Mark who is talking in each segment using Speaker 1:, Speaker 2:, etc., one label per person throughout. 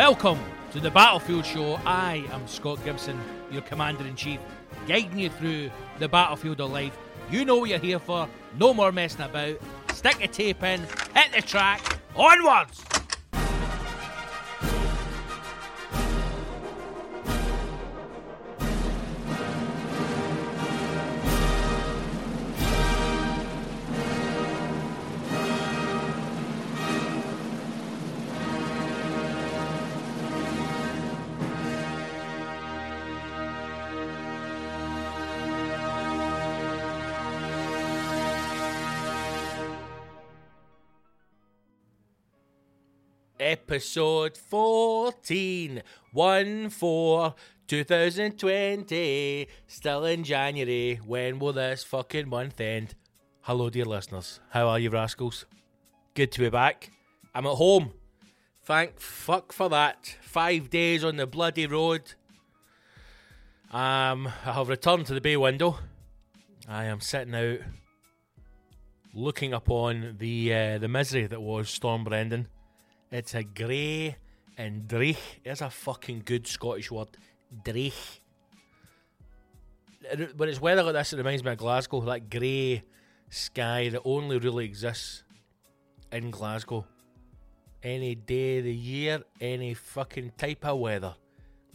Speaker 1: Welcome to the Battlefield Show. I am Scott Gibson, your Commander in Chief, guiding you through the battlefield of life. You know what you're here for. No more messing about. Stick the tape in, hit the track, onwards! Episode 14, 1 4 2020. Still in January. When will this fucking month end? Hello, dear listeners. How are you, rascals? Good to be back. I'm at home. Thank fuck for that. Five days on the bloody road. Um, I have returned to the bay window. I am sitting out, looking upon the uh, the misery that was Storm Brendan. It's a grey and dreich. There's a fucking good Scottish word. Dreich. When it's weather like this, it reminds me of Glasgow. That grey sky that only really exists in Glasgow. Any day of the year, any fucking type of weather,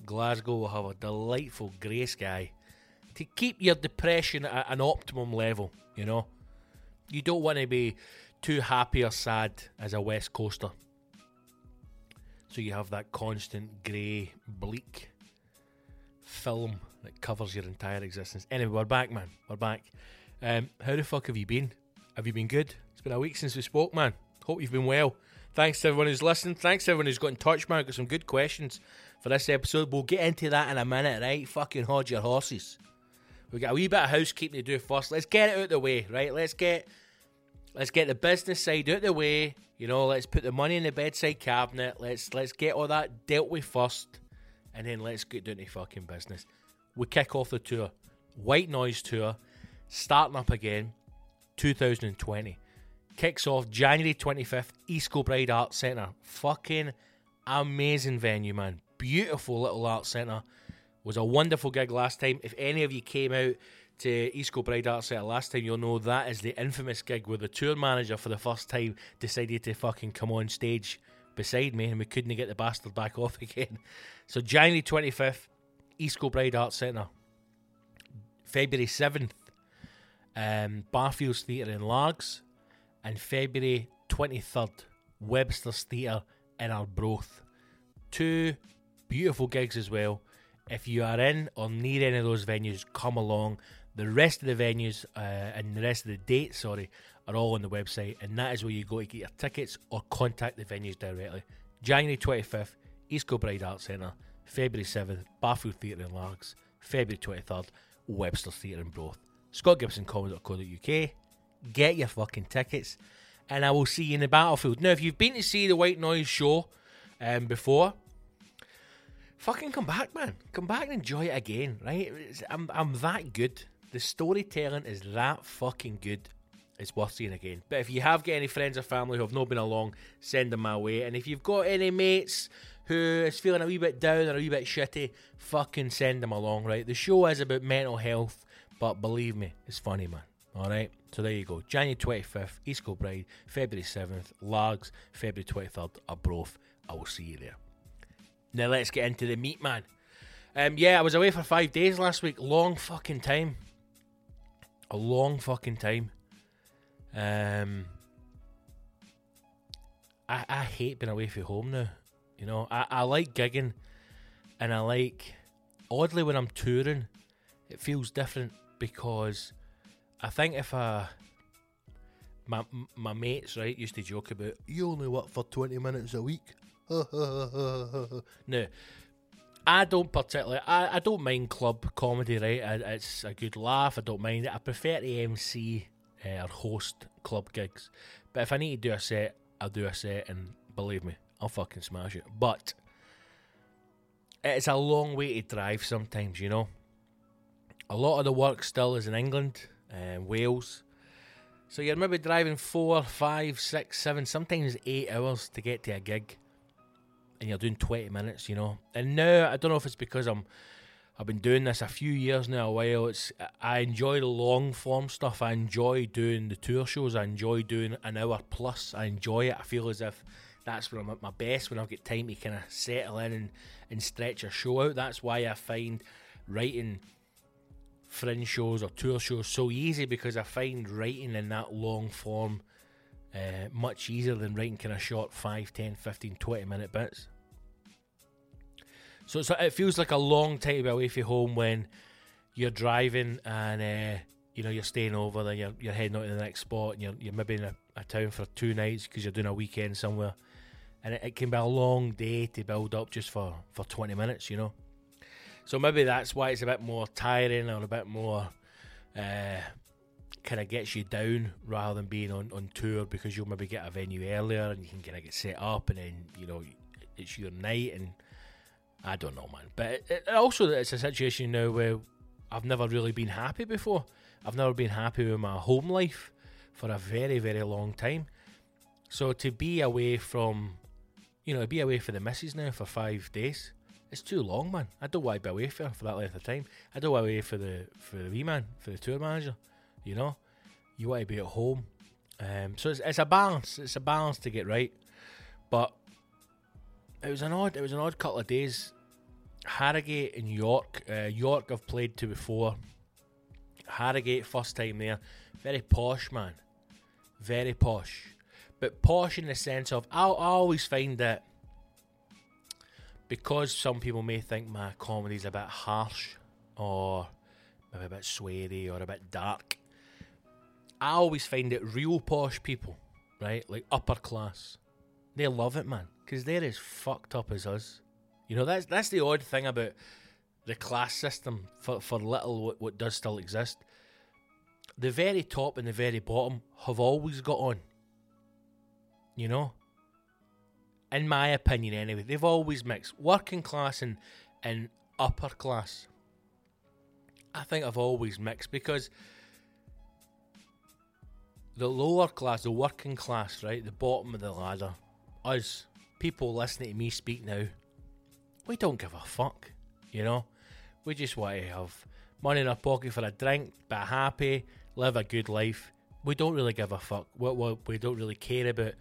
Speaker 1: Glasgow will have a delightful grey sky to keep your depression at an optimum level, you know? You don't want to be too happy or sad as a West Coaster. So you have that constant grey, bleak film that covers your entire existence. Anyway, we're back, man. We're back. Um, how the fuck have you been? Have you been good? It's been a week since we spoke, man. Hope you've been well. Thanks to everyone who's listened. Thanks to everyone who's got in touch, man. Got some good questions for this episode. We'll get into that in a minute, right? Fucking hold your horses. We got a wee bit of housekeeping to do first. Let's get it out of the way, right? Let's get let's get the business side out of the way. You know, let's put the money in the bedside cabinet. Let's let's get all that dealt with first, and then let's get down to fucking business. We kick off the tour, White Noise tour, starting up again, 2020. Kicks off January 25th, East Kilbride Arts Centre. Fucking amazing venue, man. Beautiful little art centre. Was a wonderful gig last time. If any of you came out to East Kilbride Arts Centre last time, you'll know that is the infamous gig where the tour manager for the first time decided to fucking come on stage beside me and we couldn't get the bastard back off again. So January 25th, East Kilbride Arts Centre. February 7th, um, Barrfields Theatre in Largs. And February 23rd, Webster's Theatre in Arbroath. Two beautiful gigs as well. If you are in or near any of those venues, come along. The rest of the venues uh, and the rest of the dates, sorry, are all on the website, and that is where you go to get your tickets or contact the venues directly. January 25th, East Kilbride Arts Centre. February 7th, Barrfield Theatre in Largs. February 23rd, Webster Theatre in Arbroath. ScottGibsonComedy.co.uk. Get your fucking tickets, and I will see you in the battlefield. Now, if you've been to see the White Noise show um, before, fucking come back, man. Come back and enjoy it again, right? I'm, I'm that good. The storytelling is that fucking good. It's worth seeing again. But if you have got any friends or family who have not been along, send them my way. And if you've got any mates who is feeling a wee bit down or a wee bit shitty, fucking send them along, right? The show is about mental health, but believe me, it's funny, man. All right, so there you go. January 25th, East Kilbride, February 7th, Largs, February 23rd, Arbroath. I will see you there. Now let's get into the meat, man. Um, yeah, I was away for five days last week. Long fucking time. A long fucking time. Um, I I hate being away from home now. You know, I, I like gigging, and I like oddly when I'm touring, it feels different because I think if I my my mates right used to joke about you only work for twenty minutes a week. no, I don't particularly. I, I don't mind club comedy. Right, I, it's a good laugh. I don't mind it. I prefer to MC uh, or host club gigs. But if I need to do a set, I'll do a set, and believe me, I'll fucking smash it. But it's a long way to drive sometimes. You know, a lot of the work still is in England, uh, Wales. So you're maybe driving four, five, six, seven, sometimes eight hours to get to a gig and you're doing 20 minutes, you know. And now I don't know if it's because I'm I've been doing this a few years now, a while. It's I enjoy the long form stuff. I enjoy doing the tour shows. I enjoy doing an hour plus. I enjoy it. I feel as if that's when I'm at my best when I've got time to kind of settle in and, and stretch a show out. That's why I find writing fringe shows or tour shows so easy because I find writing in that long form uh, much easier than writing kind of short 5, 10, 15, 20 minute bits. So, it feels like a long time away from home when you're driving and uh, you know you're staying over, then you're, you're heading out to the next spot, and you're, you're maybe in a, a town for two nights because you're doing a weekend somewhere, and it, it, can be a long day to build up just for, for 20 minutes, you know. So maybe that's why it's a bit more tiring or a bit more uh, kind of gets you down rather than being on, on tour because you'll maybe get a venue earlier and you can kind of get set up and then you know it's your night and I don't know, man. But it, it also it's a situation now where I've never really been happy before. I've never been happy with my home life for a very very long time. So to be away from, you know, be away for the missus now for five days, it's too long, man. I don't want to be away for for that length of time. I don't want to be away for the for the wee man for the tour manager. You know, you want to be at home. Um, so it's, it's a balance. It's a balance to get right, but it was an odd. It was an odd couple of days. Harrogate and York. Uh, York I've played to before. Harrogate first time there. Very posh man. Very posh, but posh in the sense of I, I always find that because some people may think my comedy's a bit harsh or maybe a bit sweary or a bit dark. I always find it real posh people, right? Like upper class. They love it, man, because they're as fucked up as us. You know, that's that's the odd thing about the class system for, for little what, what does still exist. The very top and the very bottom have always got on. You know? In my opinion, anyway, they've always mixed working class and, and upper class. I think I've always mixed because the lower class, the working class, right, the bottom of the ladder, us people listening to me speak now, we don't give a fuck, you know. We just want to have money in our pocket for a drink, be happy, live a good life. We don't really give a fuck. We, we, we don't really care about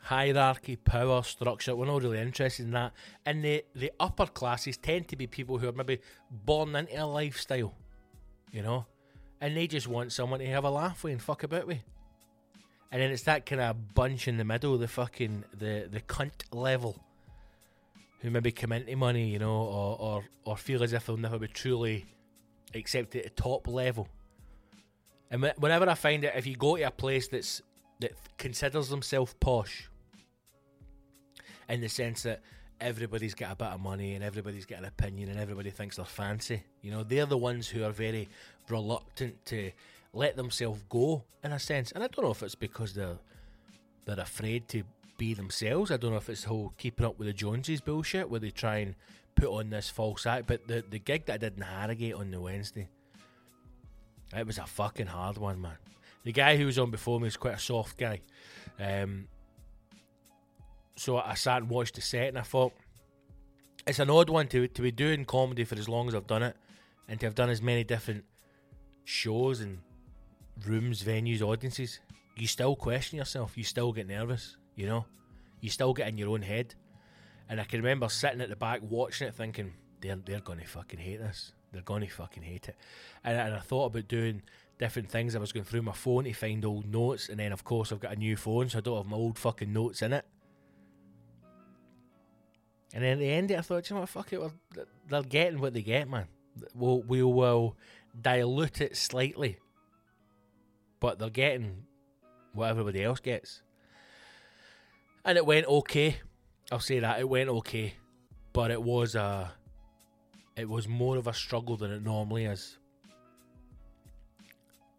Speaker 1: hierarchy, power, structure. We're not really interested in that. And the, the upper classes tend to be people who are maybe born into a lifestyle, you know and they just want someone to have a laugh with and fuck about with. And then it's that kind of bunch in the middle, the fucking the the cunt level, who maybe come into money, you know, or or or feel as if they'll never be truly accepted at the top level. And whenever I find it, if you go to a place that's that considers themselves posh, in the sense that everybody's got a bit of money and everybody's got an opinion and everybody thinks they're fancy, you know, they're the ones who are very reluctant to let themselves go in a sense. And I don't know if it's because they're they're afraid to be themselves. I don't know if it's the whole keeping up with the Joneses bullshit where they try and put on this false act. But the the gig that I did in Harrogate on the Wednesday, it was a fucking hard one, man. The guy who was on before me was quite a soft guy. Um, so I sat and watched the set and I thought it's an odd one to to be doing comedy for as long as I've done it and to have done as many different shows and rooms, venues, audiences. You still question yourself. You still get nervous. You know, you still get in your own head. And I can remember sitting at the back watching it, thinking they're they're going to fucking hate this. They're going to fucking hate it. And, and I thought about doing different things. I was going through my phone to find old notes, and then of course I've got a new phone, so I don't have my old fucking notes in it. And then at the end, it I thought, you know what, fuck it, we're, they're getting what they get, man. We'll, we will dilute it slightly, but they're getting what everybody else gets. And it went okay. I'll say that it went okay, but it was a, it was more of a struggle than it normally is.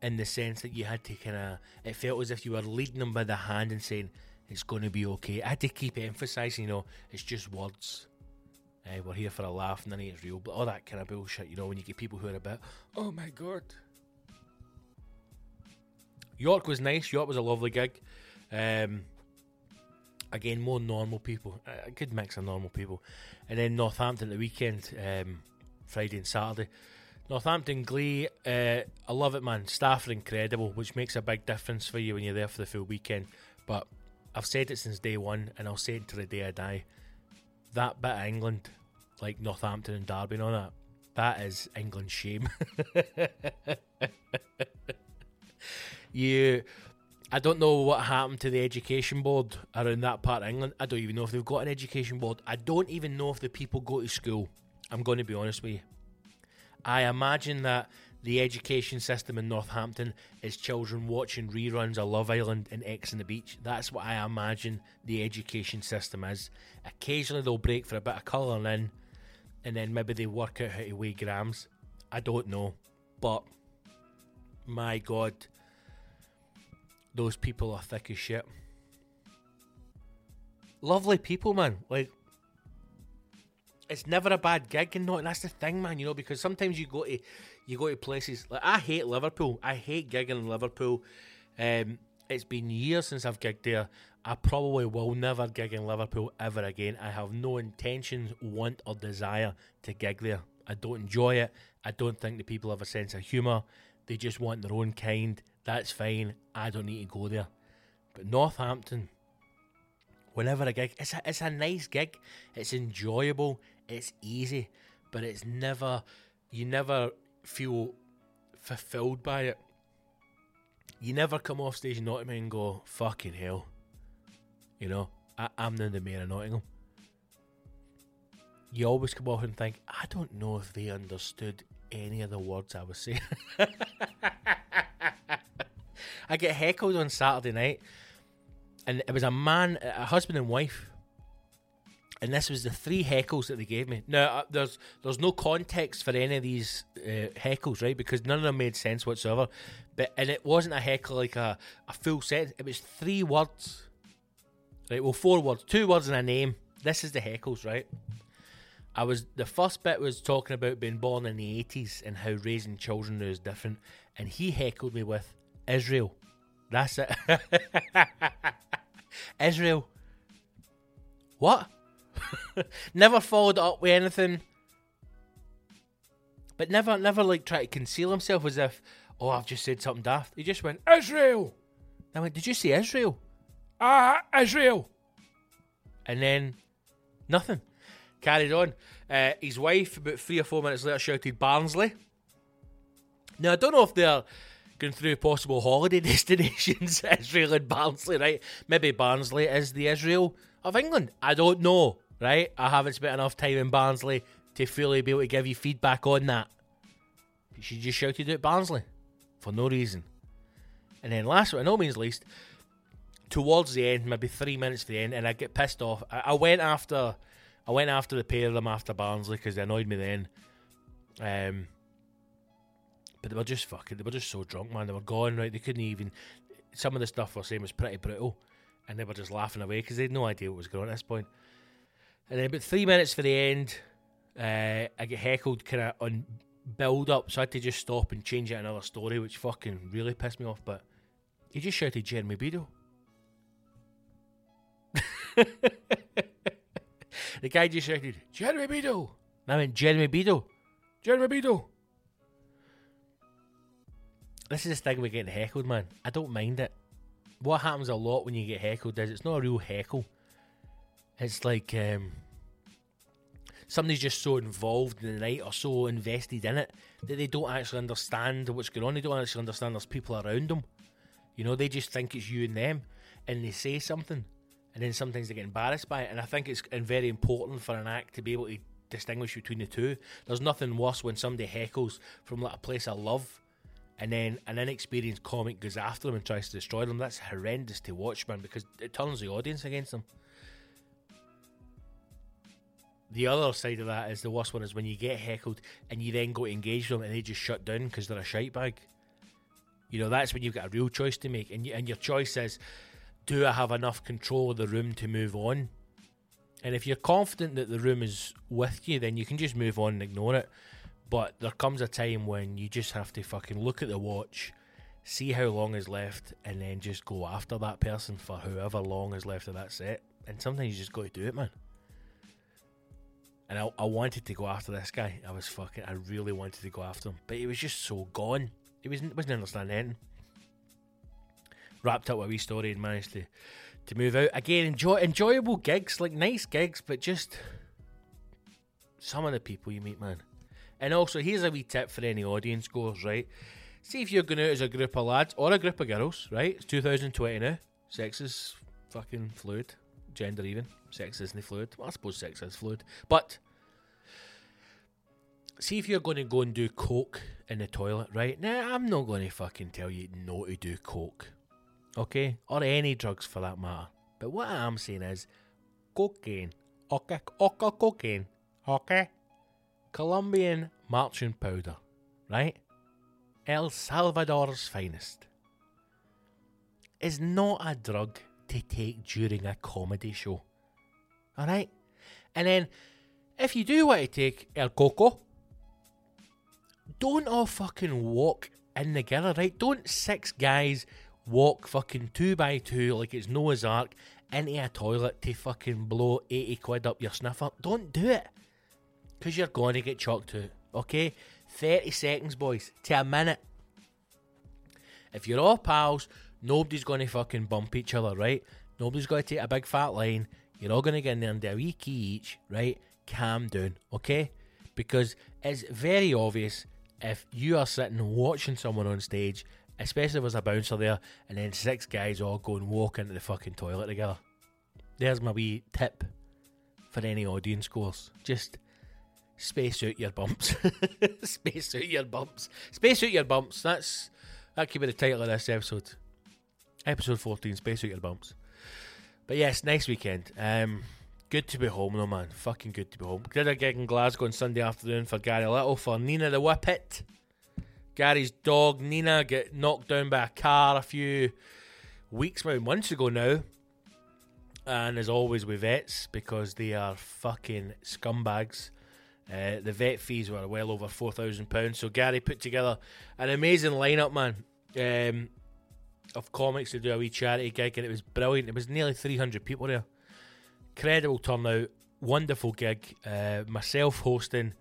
Speaker 1: In the sense that you had to kind of, it felt as if you were leading them by the hand and saying, it's going to be okay. I had to keep emphasizing, you know, it's just words. Eh, we're here for a laugh, none of it's real, but all that kind of bullshit, you know, when you get people who are a bit, oh my god. York was nice. York was a lovely gig. Um, again, more normal people, a good mix of normal people, and then Northampton the weekend, um, Friday and Saturday. Northampton Glee, uh, I love it, man. Staff are incredible, which makes a big difference for you when you're there for the full weekend. But I've said it since day one, and I'll say it to the day I die. That bit of England, like Northampton and Derby and all that, that is England's shame. you, I don't know what happened to the education board around that part of England. I don't even know if they've got an education board. I don't even know if the people go to school. I'm going to be honest with you. I imagine that the education system in Northampton is children watching reruns of Love Island and Ex on the Beach. That's what I imagine the education system is. Occasionally they'll break for a bit of colouring in, and then maybe they work out how to weigh grams. I don't know. But, my God, those people are thick as shit. Lovely people, man. Like, it's never a bad gig and not and that's the thing man you know because sometimes you go to you go to places like I hate Liverpool I hate gigging in Liverpool um, it's been years since I've gigged there I probably will never gig in Liverpool ever again. I have no intentions want or desire to gig there. I don't enjoy it. I don't think the people have a sense of humour. They just want their own kind. That's fine. I don't need to go there. But Northampton whenever a gig it's a, it's a nice gig. It's enjoyable. It's easy. But it's never you never feel fulfilled by it. You never come off stage Nottingham and go fucking hell you know I, I'm now the mayor of Nottingham you always come off and think I don't know if they understood any of the words I was saying I get heckled on Saturday night and it was a man, a husband and wife, and this was the three heckles that they gave me. Now, uh, there's there's no context for any of these uh, heckles, right? Because none of them made sense whatsoever. But and it wasn't a heckle like a, a full sentence. It was three words, right? Well, four words, two words and a name. This is the heckles, right? I was the first bit was talking about being born in the eighties and how raising children is different, and he heckled me with Israel. That's it. Israel. What? never followed up with anything. But never, never like try to conceal himself as if, oh, I've just said something daft. He just went, Israel. I went, did you say Israel? Ah, Israel. And then nothing. Carried on. Uh, his wife, about three or four minutes later, shouted Barnsley. Now, I don't know if they're going through possible holiday destinations, Israel and Barnsley, right? Maybe Barnsley is the Israel of England. I don't know, right? I haven't spent enough time in Barnsley to fully be able to give you feedback on that. She just shouted at Barnsley for no reason. And then last but no means least, towards the end, maybe three minutes to the end, and I get pissed off. I, I went after, I went after the pair of them after Barnsley because they annoyed me then. Um, but they were just fucking, they were just so drunk, man. They were gone, right? They couldn't even. Some of the stuff we were saying was pretty brutal, and they were just laughing away because they had no idea what was going on at this point. And then about three minutes for the end, uh, I get heckled kind of on build up, so I had to just stop and change it another story, which fucking really pissed me off. But he just shouted Jeremy Beadle. the guy just shouted Jeremy Beadle. And I went Jeremy Beadle, Jeremy Beadle. This is the thing with getting heckled, man. I don't mind it. What happens a lot when you get heckled is it's not a real heckle. It's like um, somebody's just so involved in the night or so invested in it that they don't actually understand what's going on. They don't actually understand there's people around them. You know, they just think it's you and them, and they say something, and then sometimes they get embarrassed by it. And I think it's very important for an act to be able to distinguish between the two. There's nothing worse when somebody heckles from like a place of love, and then an inexperienced comic goes after them and tries to destroy them. That's horrendous to watch, man, because it turns the audience against them. The other side of that is the worst one is when you get heckled and you then go to engage them and they just shut down because they're a shite bag. You know, that's when you've got a real choice to make. And, you, and your choice is do I have enough control of the room to move on? And if you're confident that the room is with you, then you can just move on and ignore it. But there comes a time when you just have to fucking look at the watch, see how long is left, and then just go after that person for however long is left of that set. And sometimes you just got to do it, man. And I, I wanted to go after this guy. I was fucking, I really wanted to go after him. But he was just so gone. He wasn't, wasn't understanding anything. Wrapped up a wee story and managed to, to move out. Again, enjoy, enjoyable gigs, like nice gigs, but just some of the people you meet, man. And also, here's a wee tip for any audience goers, right? See if you're going out as a group of lads or a group of girls, right? It's 2020 now. Sex is fucking fluid, gender even. Sex isn't fluid. Well, I suppose sex is fluid. But see if you're going to go and do coke in the toilet, right? Now, I'm not going to fucking tell you not to do coke, okay? Or any drugs for that matter. But what I am saying is cocaine. Okay, okay, cocaine. Okay? Colombian marching powder, right? El Salvador's finest. Is not a drug to take during a comedy show. Alright? And then, if you do want to take El Coco, don't all fucking walk in together, right? Don't six guys walk fucking two by two like it's Noah's Ark into a toilet to fucking blow 80 quid up your sniffer. Don't do it. Because you're going to get chalked out, okay? 30 seconds, boys, to a minute. If you're all pals, nobody's going to fucking bump each other, right? Nobody's going to take a big fat line. You're all going to get in there and do a wee key each, right? Calm down, okay? Because it's very obvious if you are sitting watching someone on stage, especially if there's a bouncer there, and then six guys all go and walk into the fucking toilet together. There's my wee tip for any audience goers. Just space out your bumps. space out your bumps. Space out your bumps. That's that could be the title of this episode. Episode 14, Space Out Your Bumps. But yes, nice weekend. Um, good to be home though, man. Fucking good to be home. Did a gig in Glasgow on Sunday afternoon for Gary Little for Nina the Whippet. Gary's dog Nina get knocked down by a car a few weeks, maybe months ago now. And as always with vets, because they are fucking scumbags. Uh, the vet fees were well over four thousand pounds. So Gary put together an amazing lineup, man, um, of comics to do a wee charity gig, and it was brilliant. It was nearly three hundred people there. Incredible turnout, wonderful gig. Uh, myself hosting,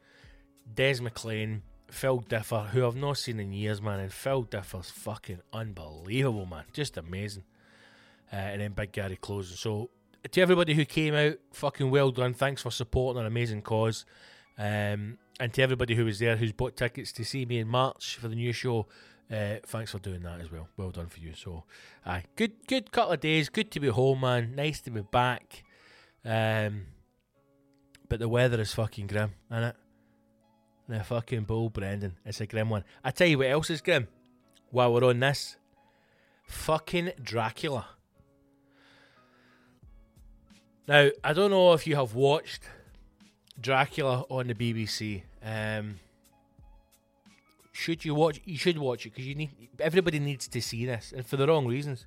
Speaker 1: Des McLean, Phil Differ, who I've not seen in years, man, and Phil Differ's fucking unbelievable, man, just amazing. Uh, and then Big Gary closing. So to everybody who came out, fucking well done. Thanks for supporting an amazing cause. Um, and to everybody who was there who's bought tickets to see me in March for the new show, uh, thanks for doing that as well. Well done for you. So, aye, good, good couple of days. Good to be home, man. Nice to be back. Um, but the weather is fucking grim, isn't it? The fucking bull Brendan. It's a grim one. I tell you what else is grim. While we're on this, fucking Dracula. Now, I don't know if you have watched Dracula on the BBC. Um, should you watch? You should watch it because you need. Everybody needs to see this, and for the wrong reasons.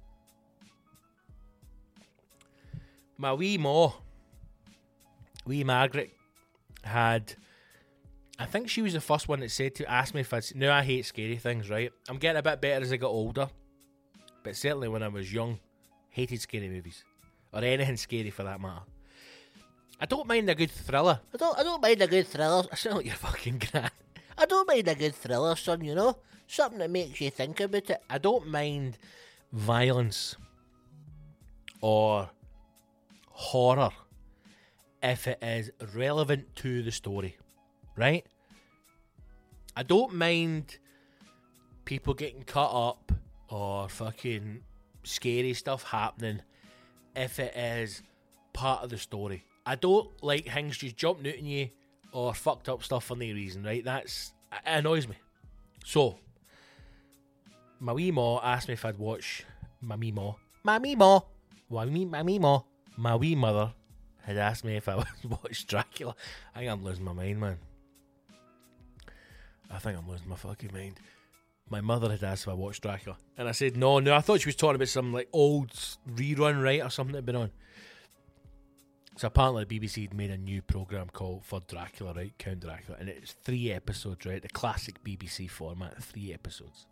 Speaker 1: My wee ma, wee Margaret, had. I think she was the first one that said to ask me if I'd. Now I hate scary things, right? I'm getting a bit better as I got older, but certainly when I was young, hated scary movies or anything scary for that matter. I don't mind a good thriller. I don't. I don't mind a good thriller. I sound like you're fucking grand. I don't mind a good thriller, son. You know, something that makes you think about it. I don't mind violence or horror if it is relevant to the story, right? I don't mind people getting cut up or fucking scary stuff happening if it is part of the story. I don't like things just jumping out on you or fucked up stuff for no reason, right? That's it annoys me. So, my wee ma asked me if I'd watch my wee ma, my wee ma, my wee, my wee ma, my wee mother had asked me if I would watch Dracula. I think I'm losing my mind, man. I think I'm losing my fucking mind. My mother had asked if I watched Dracula, and I said no, no. I thought she was talking about some like old rerun, right, or something that had been on. So apparently the BBC had made a new program called for Dracula, right? Count Dracula, and it's three episodes, right? The classic BBC format, three episodes.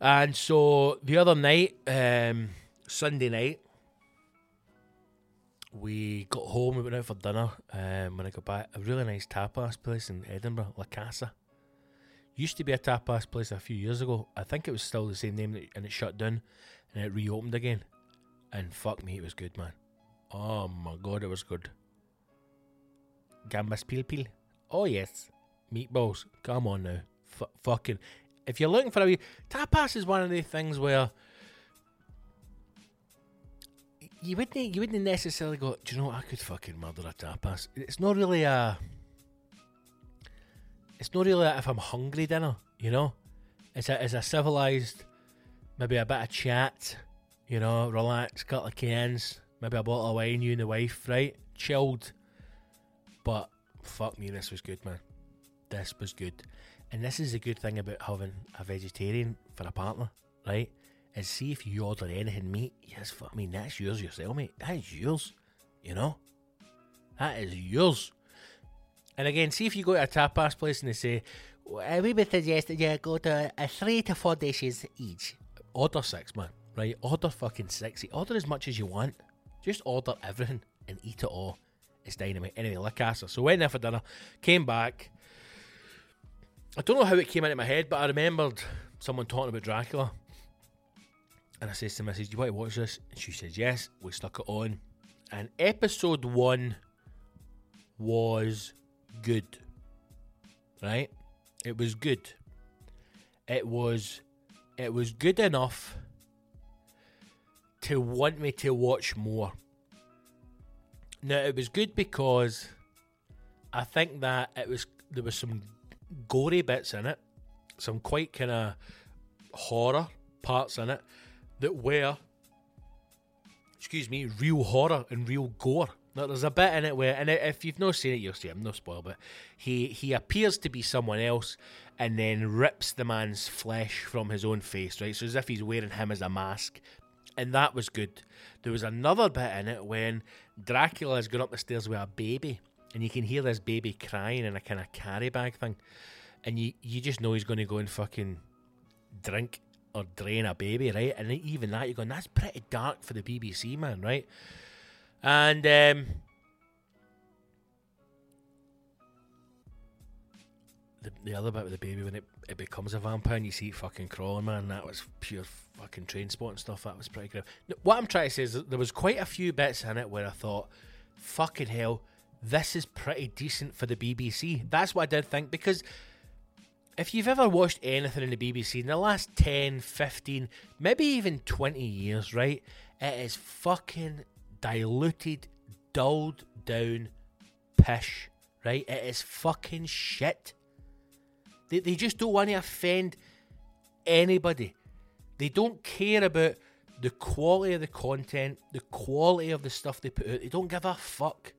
Speaker 1: And so the other night, um, Sunday night, we got home. We went out for dinner. Um, when I got back, a really nice tapas place in Edinburgh, La Casa. Used to be a tapas place a few years ago. I think it was still the same name, and it shut down, and it reopened again. And fuck me, it was good, man. Oh my god, it was good. Gambas pil pil. Oh yes, meatballs. Come on now, F- fucking. If you're looking for a wee tapas, is one of the things where you wouldn't you wouldn't necessarily go. Do you know what? I could fucking murder a tapas. It's not really a. It's not really a if I'm hungry dinner. You know, it's a it's a civilized, maybe a bit of chat. You know, relax, couple of cans, maybe a bottle of wine. You and the wife, right? Chilled. But fuck me, this was good, man. This was good. And this is a good thing about having a vegetarian for a partner, right? Is see if you order anything meat, yes, fuck me, that's yours yourself, mate. That is yours, you know? That is yours. And again, see if you go to a tapas place and they say, well, we would suggest that you go to a three to four dishes each. Order six, man, right? Order fucking six. Order as much as you want. Just order everything and eat it all. It's dynamite. Anyway, La Casa. So went there for dinner, came back. I don't know how it came into my head, but I remembered someone talking about Dracula. And I says to Mrs. Do you want to watch this? And she says, Yes. We stuck it on. And episode one was good. Right? It was good. It was it was good enough to want me to watch more. Now it was good because I think that it was there was some gory bits in it, some quite kind of horror parts in it that were, excuse me, real horror and real gore. Now, there's a bit in it where, and if you've not seen it, you'll see. I'm no spoil, but he he appears to be someone else, and then rips the man's flesh from his own face, right? So as if he's wearing him as a mask, and that was good. There was another bit in it when Dracula has gone up the stairs with a baby, and you can hear this baby crying in a kind of carry bag thing, and you you just know he's going to go and fucking drink or drain a baby, right? And even that, you're going, that's pretty dark for the BBC, man, right? And um, the, the other bit with the baby, when it, it becomes a vampire and you see it fucking crawling, man, that was pure fucking Trainspotting stuff. That was pretty grim. What I'm trying to say is there was quite a few bits in it where I thought, fucking hell, this is pretty decent for the BBC. That's what I did think because if you've ever watched anything in the BBC in the last 10, 15, maybe even 20 years, right, it is fucking diluted, dulled down pish, right? It is fucking shit. They, they just don't want to offend anybody. They don't care about the quality of the content, the quality of the stuff they put out. They don't give a fuck.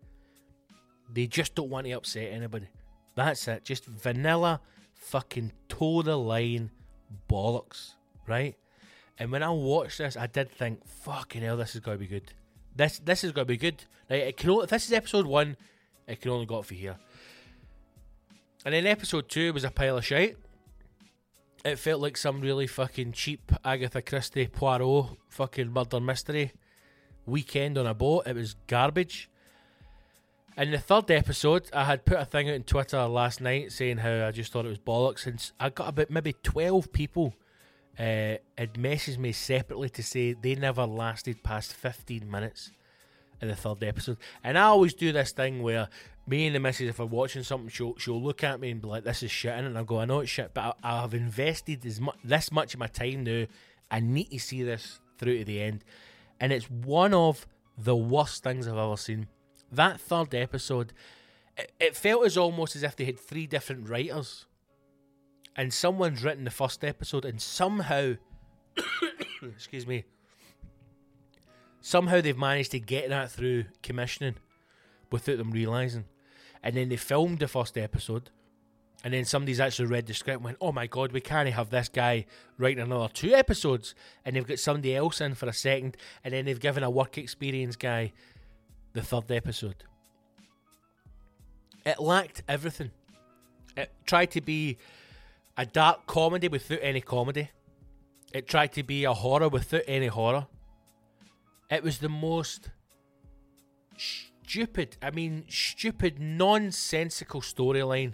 Speaker 1: They just don't want to upset anybody. That's it. Just vanilla, fucking toe the line bollocks, right? And when I watched this, I did think, fucking hell, this is going to be good. This this is going to be good. Like, it can only, if this is episode one, it can only go up for here. And then episode two was a pile of shite. It felt like some really fucking cheap Agatha Christie Poirot fucking murder mystery weekend on a boat. It was garbage. In the third episode, I had put a thing out on Twitter last night saying how I just thought it was bollocks, and I got about maybe 12 people uh, had messaged me separately to say they never lasted past 15 minutes in the third episode. And I always do this thing where me and the missus, if I'm watching something, she'll, she'll look at me and be like, this is shit, and I go, I know it's shit, but I, I have invested mu- this much of my time now. I need to see this through to the end. And it's one of the worst things I've ever seen. That third episode, it, it felt as almost as if they had three different writers. And someone's written the first episode, and somehow, excuse me, somehow they've managed to get that through commissioning without them realizing. And then they filmed the first episode, and then somebody's actually read the script and went, "Oh my god, we can't have this guy writing another two episodes." And they've got somebody else in for a second, and then they've given a work experience guy the third episode. It lacked everything. It tried to be a dark comedy without any comedy. It tried to be a horror without any horror. It was the most stupid, I mean, stupid, nonsensical storyline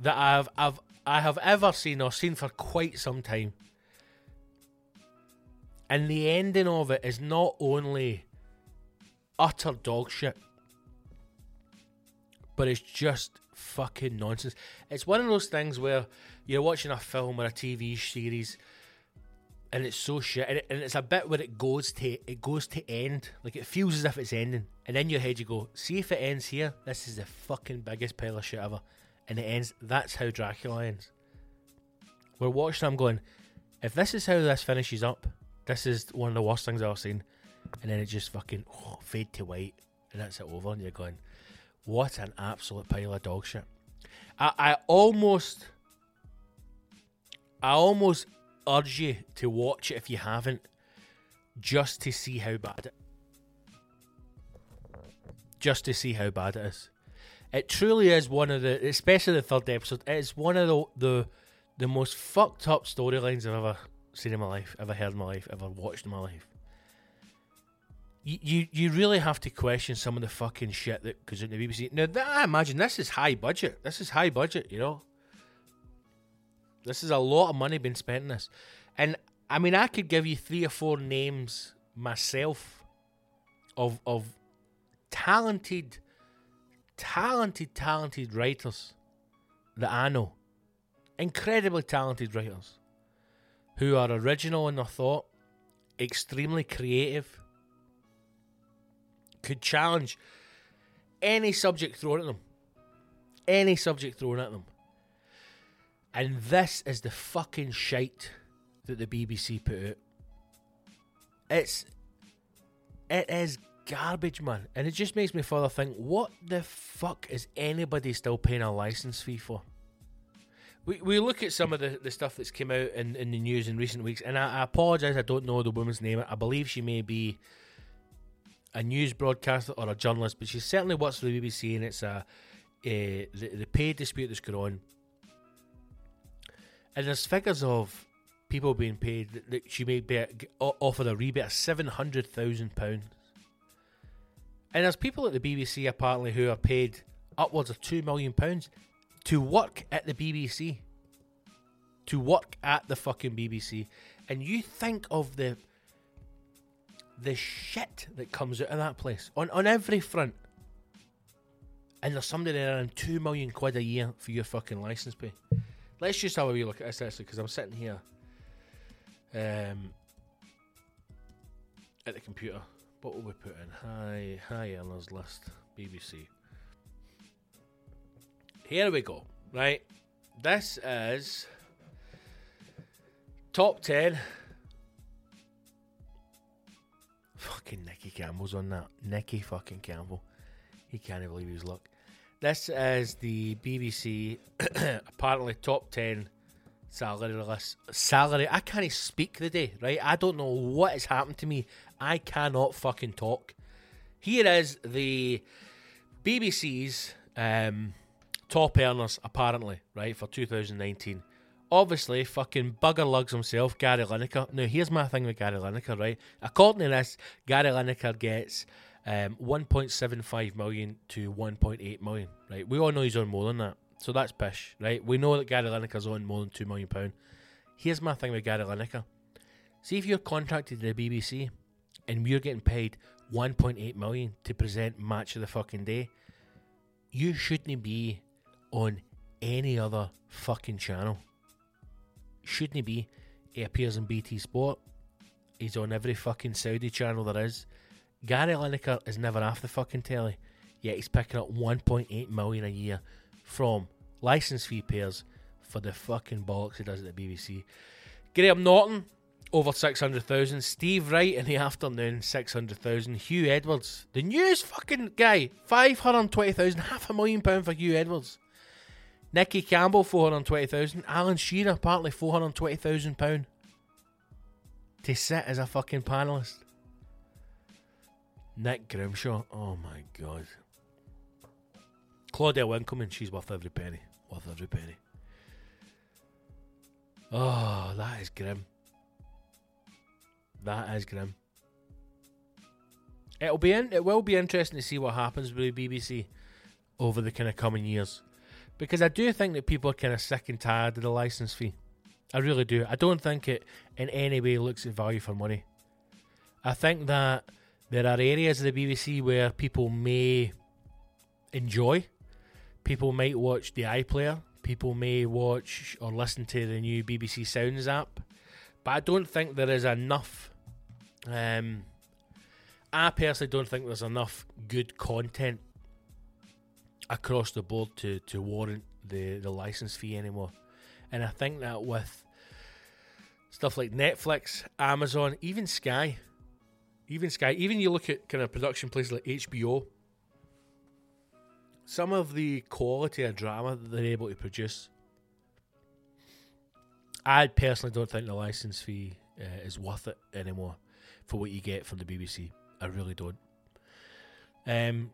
Speaker 1: that I've, I've, I have ever seen or seen for quite some time. And the ending of it is not only utter dog shit, but it's just fucking nonsense. It's one of those things where you're watching a film or a TV series, and it's so shit, and, it, and it's a bit where it goes to it goes to end, like it feels as if it's ending, and in your head you go, see if it ends here. This is the fucking biggest pile of shit ever, and it ends. That's how Dracula ends. We're watching. I'm going, if this is how this finishes up, this is one of the worst things I've ever seen, and then it just fucking oh, fade to white, and that's it over, and you're going. What an absolute pile of dog shit. I, I almost I almost urge you to watch it if you haven't, just to see how bad it just to see how bad it is. It truly is one of the especially the third episode, it's one of the the, the most fucked up storylines I've ever seen in my life, ever heard in my life, ever watched in my life you, you really have to question some of the fucking shit that goes in the BBC. Now, th- I imagine this is high budget. This is high budget, you know. This is a lot of money being spent on this, and I mean, I could give you three or four names myself of of talented, talented, talented writers that I know, incredibly talented writers who are original in their thought, extremely creative could challenge any subject thrown at them. Any subject thrown at them. And this is the fucking shite that the BBC put out. It's it is garbage, man. And it just makes me further think, what the fuck is anybody still paying a license fee for? We, we look at some of the, the stuff that's come out in, in the news in recent weeks, and I, I apologise, I don't know the woman's name. I believe she may be a news broadcaster or a journalist, but she certainly works for the BBC, and it's a, a the, the pay dispute that's going on. And there's figures of people being paid that, that she may be offered a rebate of seven hundred thousand pounds. And there's people at the BBC apparently who are paid upwards of two million pounds to work at the BBC. To work at the fucking BBC. And you think of the the shit that comes out of that place on, on every front. And there's somebody there earning two million quid a year for your fucking license pay. Let's just have a wee look at this actually, because I'm sitting here um, at the computer. What will we put in? High high earners list BBC. Here we go. Right. This is top 10. Fucking Nicky Campbell's on that. Nicky fucking Campbell. He can't believe his luck. This is the BBC apparently top 10 salary list. Salary. I can't speak the day, right? I don't know what has happened to me. I cannot fucking talk. Here is the BBC's um, top earners, apparently, right, for 2019. Obviously, fucking bugger lugs himself, Gary Lineker. Now, here's my thing with Gary Lineker, right? According to this, Gary Lineker gets um, 1.75 million to 1.8 million, right? We all know he's on more than that. So that's pish, right? We know that Gary Lineker's on more than £2 million. Here's my thing with Gary Lineker. See if you're contracted to the BBC and we're getting paid 1.8 million to present match of the fucking day, you shouldn't be on any other fucking channel. Shouldn't he be. He appears in BT Sport. He's on every fucking Saudi channel there is. Gary Lineker is never off the fucking telly, yet he's picking up 1.8 million a year from license fee payers for the fucking bollocks he does at the BBC. Graham Norton over 600,000. Steve Wright in the afternoon, 600,000. Huw Edwards, the newest fucking guy, 520,000, half a million pound for Huw Edwards. Nicky Campbell, 420,000. Alan Shearer, apparently 420,000 pound to sit as a fucking panelist. Nick Grimshaw, oh my god. Claudia Winkleman, she's worth every penny. Worth every penny. Oh, that is grim. That is grim. It'll be in, it will be interesting to see what happens with the BBC over the kind of coming years, because I do think that people are kind of sick and tired of the license fee. I really do. I don't think it in any way looks at value for money. I think that there are areas of the BBC where people may enjoy. People might watch the iPlayer. People may watch or listen to the new BBC Sounds app. But I don't think there is enough. Um, I personally don't think there's enough good content across the board to, to warrant the, the license fee anymore. And I think that with stuff like Netflix, Amazon, even Sky, even Sky, even you look at kind of production places like HBO, some of the quality of drama that they're able to produce, I personally don't think the license fee uh, is worth it anymore for what you get from the BBC. I really don't. Um,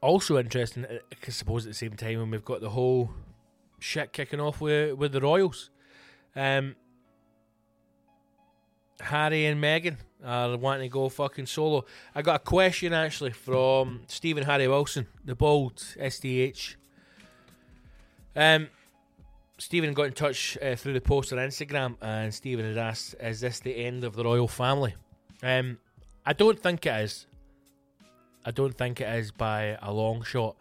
Speaker 1: also interesting, uh, I suppose at the same time when we've got the whole shit kicking off with with the Royals, um, Harry and Meghan are wanting to go fucking solo. I got a question actually from Stephen Harry Wilson, the bold SDH. Um, Stephen got in touch uh, through the post on Instagram, and Stephen had asked, "Is this the end of the royal family?" Um, I don't think it is. I don't think it is by a long shot.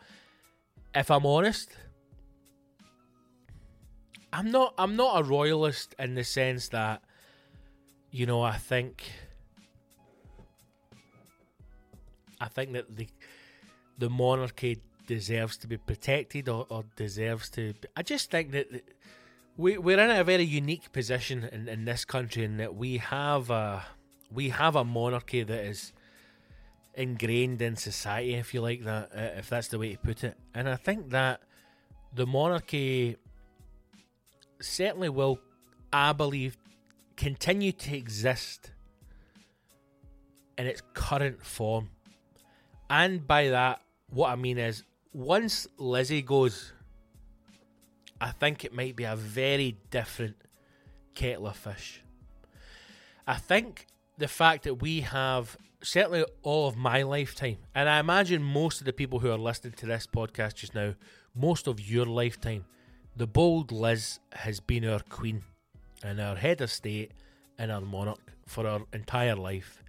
Speaker 1: If I'm honest, I'm not. I'm not a royalist in the sense that, you know, I think. I think that the the monarchy deserves to be protected or, or deserves to. Be, I just think that we we're in a very unique position in, in this country in that we have a we have a monarchy that is ingrained in society, if you like that, uh, if that's the way to put it. And I think that the monarchy certainly will, I believe, continue to exist in its current form. And by that, what I mean is, once Lizzie goes, I think it might be a very different kettle of fish. I think the fact that we have certainly all of my lifetime, and I imagine most of the people who are listening to this podcast just now, most of your lifetime, the bold Liz has been our queen and our head of state and our monarch for our entire life.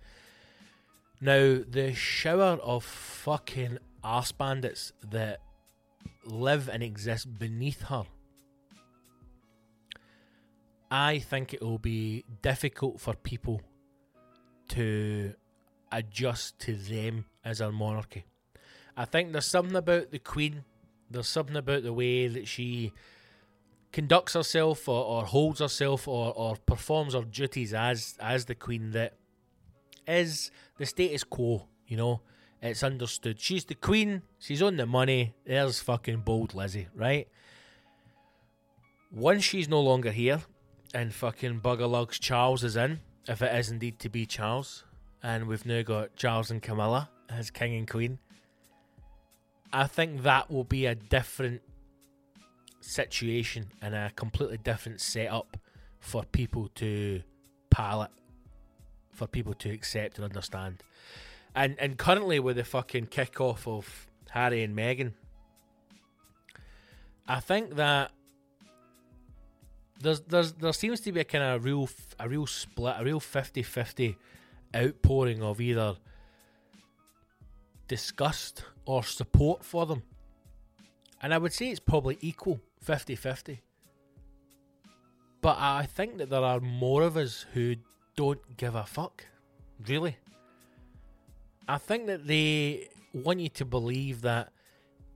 Speaker 1: Now, the shower of fucking arse bandits that live and exist beneath her, I think it will be difficult for people to adjust to them as a monarchy. I think there's something about the Queen there's something about the way that she conducts herself or, or holds herself or, or performs her duties as as the queen that is the status quo, you know. It's understood. She's the queen, she's on the money. There's fucking bold Lizzie, right? Once she's no longer here and fucking Buggerlugs Charles is in, if it is indeed to be Charles, and we've now got Charles and Camilla as king and queen, I think that will be a different situation and a completely different setup for people to palate, for people to accept and understand. And and currently with the fucking kickoff of Harry and Meghan, I think that there's there's there seems to be a kind of real a real split, a real 50-50 outpouring of either disgust or support for them. And I would say it's probably equal 50 50. But I think that there are more of us who don't give a fuck. Really. I think that they want you to believe that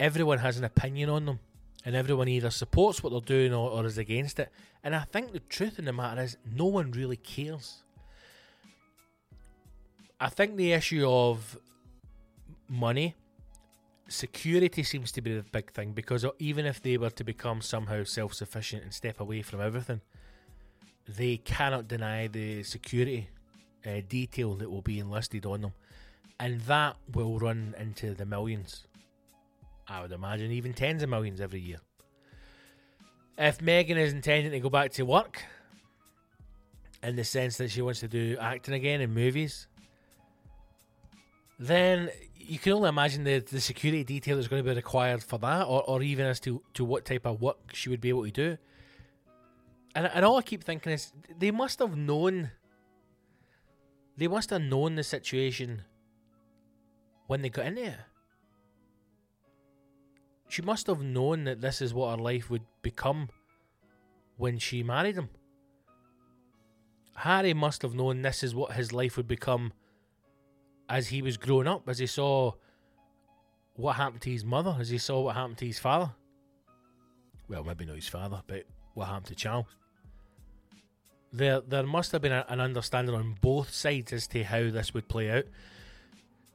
Speaker 1: everyone has an opinion on them and everyone either supports what they're doing or, or is against it. And I think the truth in the matter is, no one really cares. I think the issue of money, security seems to be the big thing because even if they were to become somehow self sufficient and step away from everything, they cannot deny the security uh, detail that will be enlisted on them. And that will run into the millions. I would imagine even tens of millions every year. If Meghan is intending to go back to work, in the sense that she wants to do acting again in movies, then you can only imagine the, the security detail that's going to be required for that, or, or even as to, to what type of work she would be able to do. And, and all I keep thinking is they must have known. They must have known the situation when they got in there. She must have known that this is what her life would become when she married him. Harry must have known this is what his life would become as he was growing up, as he saw what happened to his mother, as he saw what happened to his father. Well, maybe not his father, but what happened to Charles. There, there must have been a, an understanding on both sides as to how this would play out.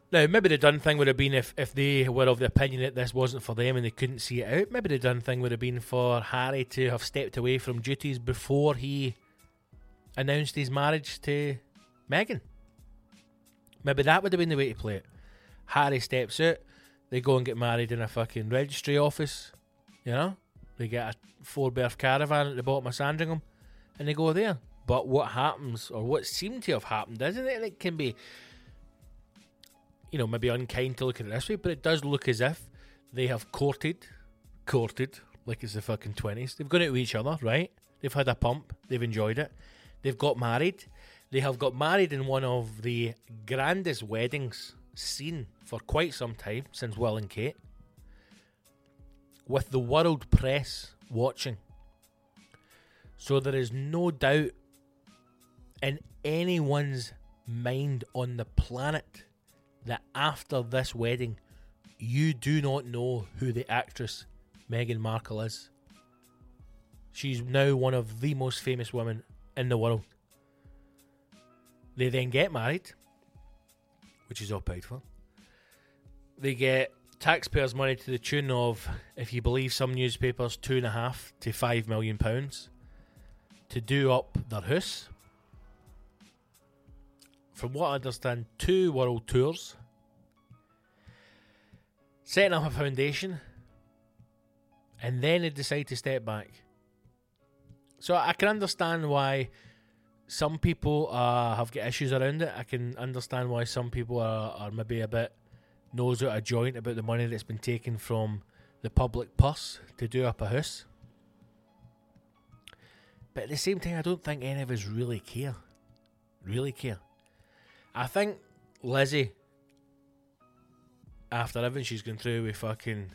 Speaker 1: Now, maybe the done thing would have been if, if they were of the opinion that this wasn't for them and they couldn't see it out. Maybe the done thing would have been for Harry to have stepped away from duties before he announced his marriage to Meghan. Maybe that would have been the way to play it. Harry steps out, they go and get married in a fucking registry office, you know? They get a four berth caravan at the bottom of Sandringham and they go there. But what happens, or what seemed to have happened, isn't it? And it can be, you know, maybe unkind to look at it this way, but it does look as if they have courted, courted, like it's the fucking 20s. They've gone out with each other, right? They've had a pump, they've enjoyed it, they've got married, they have got married in one of the grandest weddings seen for quite some time since Will and Kate, with the world press watching. So there is no doubt in anyone's mind on the planet that after this wedding, you do not know who the actress Meghan Markle is. She's now one of the most famous women in the world. They then get married, which is all paid for. They get taxpayers' money to the tune of, if you believe some newspapers, two and a half to five million pounds to do up their house. From what I understand, two world tours, setting up a foundation, and then they decide to step back. So I can understand why some people uh, have got issues around it. I can understand why some people are, are maybe a bit nose out of joint about the money that's been taken from the public purse to do up a house. But at the same time, I don't think any of us really care. Really care. I think Lizzie, after everything she's gone through with fucking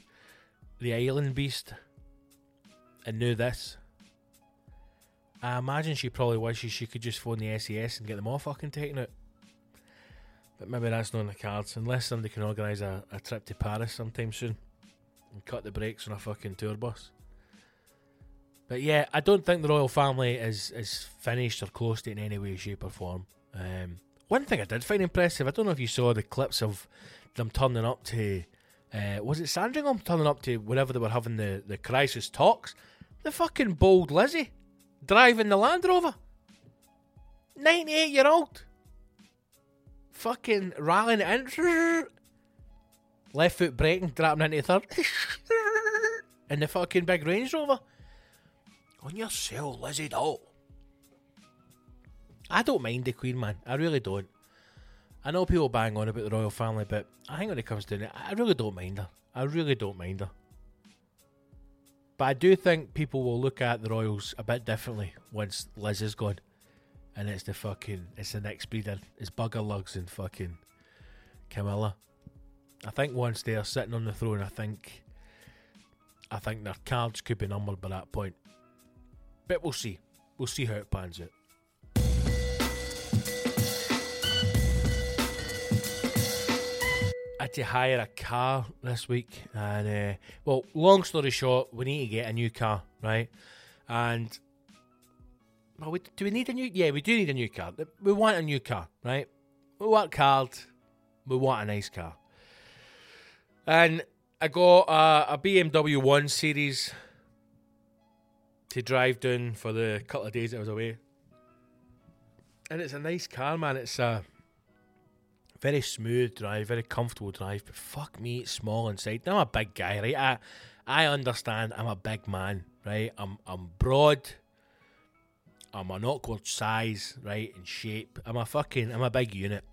Speaker 1: the island beast, and knew this, I imagine she probably wishes she could just phone the SAS and get them all fucking taken out. But maybe that's not in the cards, unless somebody can organise a, a trip to Paris sometime soon. and cut the brakes on a fucking tour bus. But yeah, I don't think the royal family is is finished or close to it in any way, shape, or form. Um, one thing I did find impressive, I don't know if you saw the clips of them turning up to, uh, was it Sandringham turning up to wherever they were having the, the crisis talks? The fucking bold Lizzie driving the Land Rover. 98 year old. Fucking rallying in. Left foot braking, dropping into third. in the fucking big Range Rover. On your yourself, Lizzie doll. I don't mind the Queen, man. I really don't. I know people bang on about the royal family, but I think when it comes to it, I really don't mind her. I really don't mind her. But I do think people will look at the royals a bit differently once Liz is gone. And it's the fucking, it's the next breeder. It's Bugger Lugs and fucking Camilla. I think once they're sitting on the throne, I think, I think their cards could be numbered by that point. But we'll see. We'll see how it pans out. Had to hire a car this week, and uh, well, long story short, we need to get a new car, right? And well, we, do we need a new? Yeah, we do need a new car. We want a new car, right? We work hard. We want a nice car, and I got a, a BMW One Series to drive down for the couple of days I was away, and it's a nice car, man. It's a very smooth drive, very comfortable drive, but fuck me, small inside. Now I'm a big guy, right? I I understand I'm a big man, right? I'm I'm broad. I'm an awkward size, right, and shape. I'm a fucking I'm a big unit.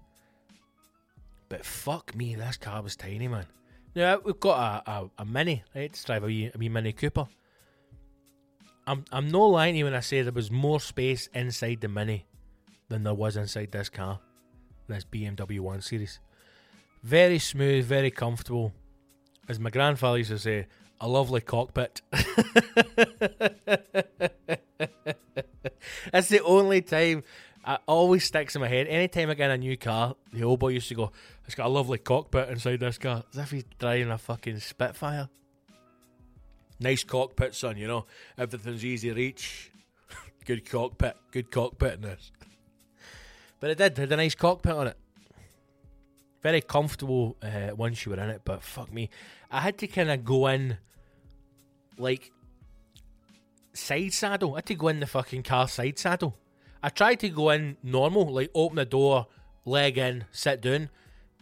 Speaker 1: But fuck me, this car was tiny, man. Now we've got a, a, a mini, right? To drive a wee, a wee mini Cooper. I'm I'm no lying to you when I say there was more space inside the mini than there was inside this car this BMW 1 Series. Very smooth, very comfortable. As my grandfather used to say, a lovely cockpit. That's the only time it always sticks in my head. Anytime I get a new car, the old boy used to go, It's got a lovely cockpit inside this car. As if he's driving a fucking Spitfire. Nice cockpit, son, you know. Everything's easy reach. good cockpit. Good cockpit in this. But it did. Had a nice cockpit on it. Very comfortable uh, once you were in it, but fuck me. I had to kind of go in like side saddle. I had to go in the fucking car side saddle. I tried to go in normal, like open the door, leg in, sit down.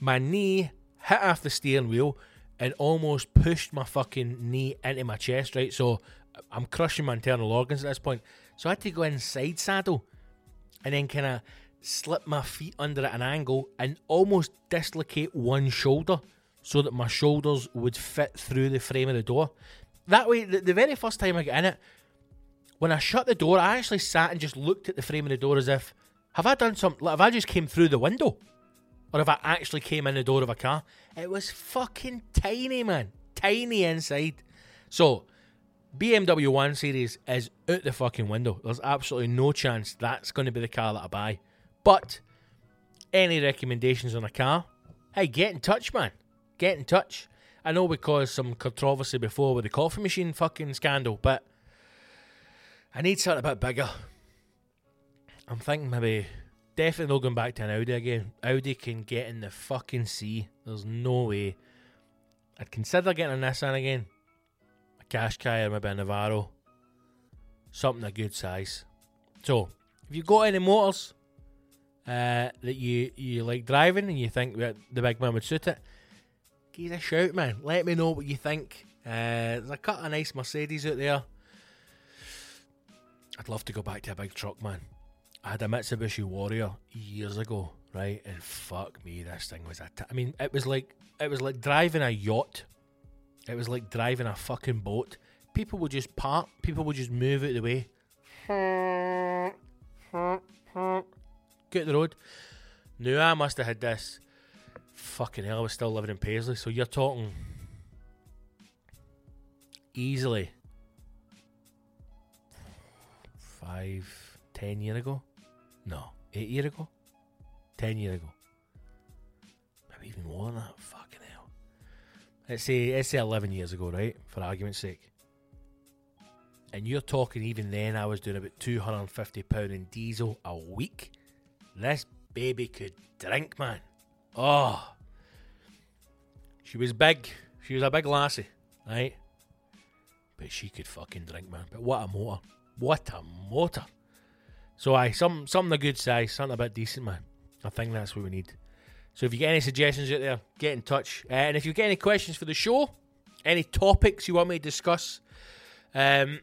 Speaker 1: My knee hit off the steering wheel and almost pushed my fucking knee into my chest, right? So I'm crushing my internal organs at this point. So I had to go in side saddle and then kind of slip my feet under at an angle and almost dislocate one shoulder so that my shoulders would fit through the frame of the door. That way, the, the very first time I got in it, when I shut the door, I actually sat and just looked at the frame of the door as if, have I done something? Like, have I just came through the window? Or have I actually came in the door of a car? It was fucking tiny, man. Tiny inside. So, BMW 1 Series is out the fucking window. There's absolutely no chance that's going to be the car that I buy. But any recommendations on a car? Hey, get in touch, man. Get in touch. I know we caused some controversy before with the coffee machine fucking scandal, but I need something a bit bigger. I'm thinking maybe definitely not going back to an Audi again. Audi can get in the fucking sea. There's no way. I'd consider getting a Nissan again. A Qashqai or maybe a Navara. Something a good size. So, if you've got any motors, uh, that you you like driving and you think that the big man would suit it, give a shout, man. Let me know what you think. Uh, there's a couple of nice Mercedes out there. I'd love to go back to a big truck, man. I had a Mitsubishi Warrior years ago, right? And fuck me, this thing was a. T- I mean, it was like it was like driving a yacht. It was like driving a fucking boat. People would just park. People would just move out of the way get the road. Now I must have had this. Fucking hell, I was still living in Paisley. So you're talking easily five, ten year ago. No, eight year ago, ten year ago. Maybe even more than that. Fucking hell. let's say let's say eleven years ago, right? For argument's sake. And you're talking even then I was doing about two hundred and fifty pound in diesel a week. This baby could drink, man. Oh. She was big. She was a big lassie, right? But she could fucking drink, man. But what a motor. What a motor. So I some something a good size, something a bit decent, man. I think that's what we need. So if you get any suggestions out there, get in touch. Uh, and if you get any questions for the show, any topics you want me to discuss, um,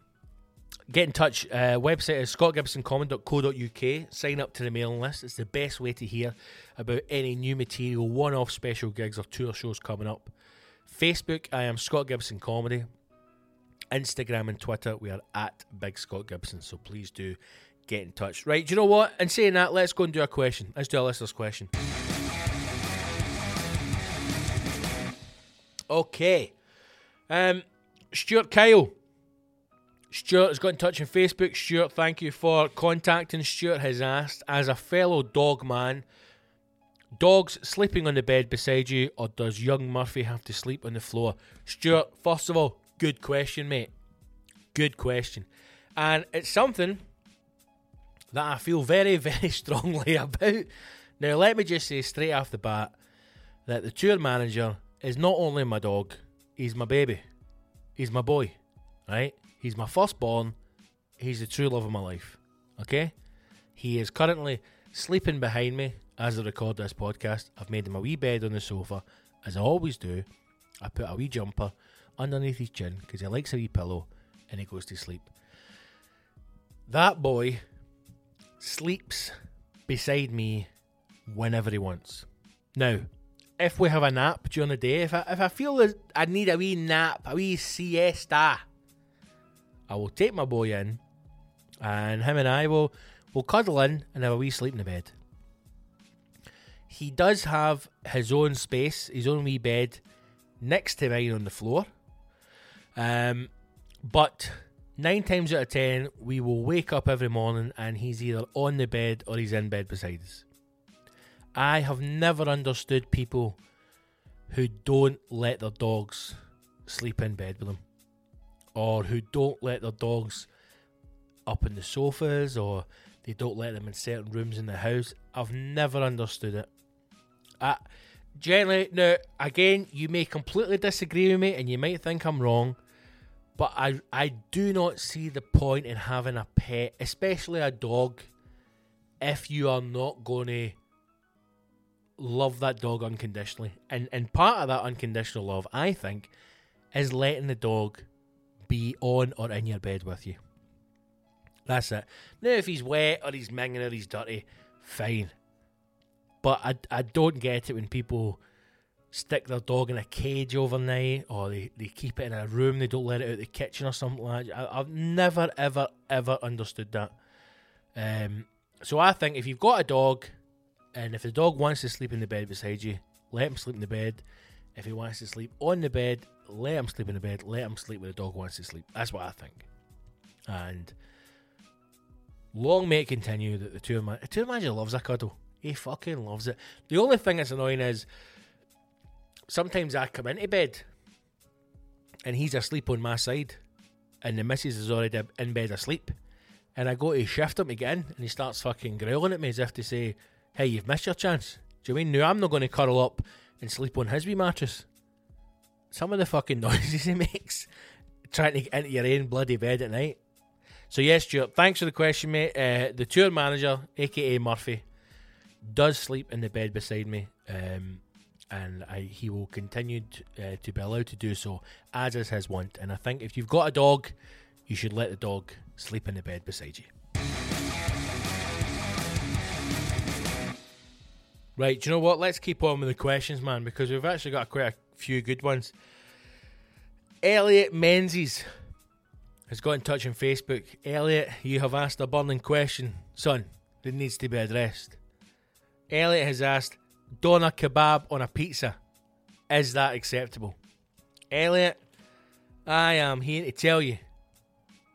Speaker 1: get in touch. Uh, website is scottgibsoncomedy.co.uk. Sign up to the mailing list. It's the best way to hear about any new material, one off special gigs, or tour shows coming up. Facebook, I am Scott Gibson Comedy. Instagram and Twitter, we are at Big Scott Gibson. So please do get in touch. Right, do you know what? And saying that, let's go and do a question. Let's do a listener's question. Okay. Um, Stuart Kyle. Stuart has got in touch on Facebook. Stuart, thank you for contacting. Stuart has asked, as a fellow dog man, dogs sleeping on the bed beside you, or does young Murphy have to sleep on the floor? Stuart, first of all, good question, mate. Good question. And it's something that I feel very, very strongly about. Now, let me just say straight off the bat that the tour manager is not only my dog, he's my baby. He's my boy, right? He's my firstborn. He's the true love of my life, okay? He is currently sleeping behind me as I record this podcast. I've made him a wee bed on the sofa, as I always do. I put a wee jumper underneath his chin because he likes a wee pillow and he goes to sleep. That boy sleeps beside me whenever he wants. Now, if we have a nap during the day, if I, if I feel that I need a wee nap, a wee siesta, I will take my boy in and him and I will, will cuddle in and have a wee sleep in the bed. He does have his own space, his own wee bed next to mine on the floor. Um, but nine times out of ten, we will wake up every morning and he's either on the bed or he's in bed beside us. I have never understood people who don't let their dogs sleep in bed with them, or who don't let their dogs up in the sofas, or they don't let them in certain rooms in the house. I've never understood it. Generally, now again, you may completely disagree with me, and you might think I'm wrong, but I I do not see the point in having a pet, especially a dog, if you are not going to love that dog unconditionally. And and part of that unconditional love, I think, is letting the dog be on or in your bed with you. That's it. Now, if he's wet or he's minging or he's dirty, fine. But I, I don't get it when people stick their dog in a cage overnight or they, they keep it in a room, they don't let it out the kitchen or something like that. I, I've never, ever, ever understood that. Um, so I think if you've got a dog and if the dog wants to sleep in the bed beside you, let him sleep in the bed. If he wants to sleep on the bed, let him sleep in the bed. Let him sleep where the dog wants to sleep. That's what I think. And long may it continue that the tour, man- the tour manager loves a cuddle. He fucking loves it. The only thing that's annoying is sometimes I come into bed and he's asleep on my side and the missus is already in bed asleep. And I go to shift him get and he starts fucking growling at me as if to say, Hey, you've missed your chance. Do you mean no? I'm not to curl up and sleep on his wee mattress. Some of the fucking noises he makes trying to get into your own bloody bed at night. So yes, Stuart, thanks for the question, mate. Uh, the tour manager, aka Murphy, does sleep in the bed beside me, um, and I, he will continue to, uh, to be allowed to do so, as is his want. And I think if you've got a dog, you should let the dog sleep in the bed beside you. Right, do you know what? Let's keep on with the questions, man, because we've actually got quite a few good ones. Elliot Menzies has got in touch on Facebook. Elliot, you have asked a burning question, son, that needs to be addressed. Elliot has asked, Doner kebab on a pizza. Is that acceptable? Elliot, I am here to tell you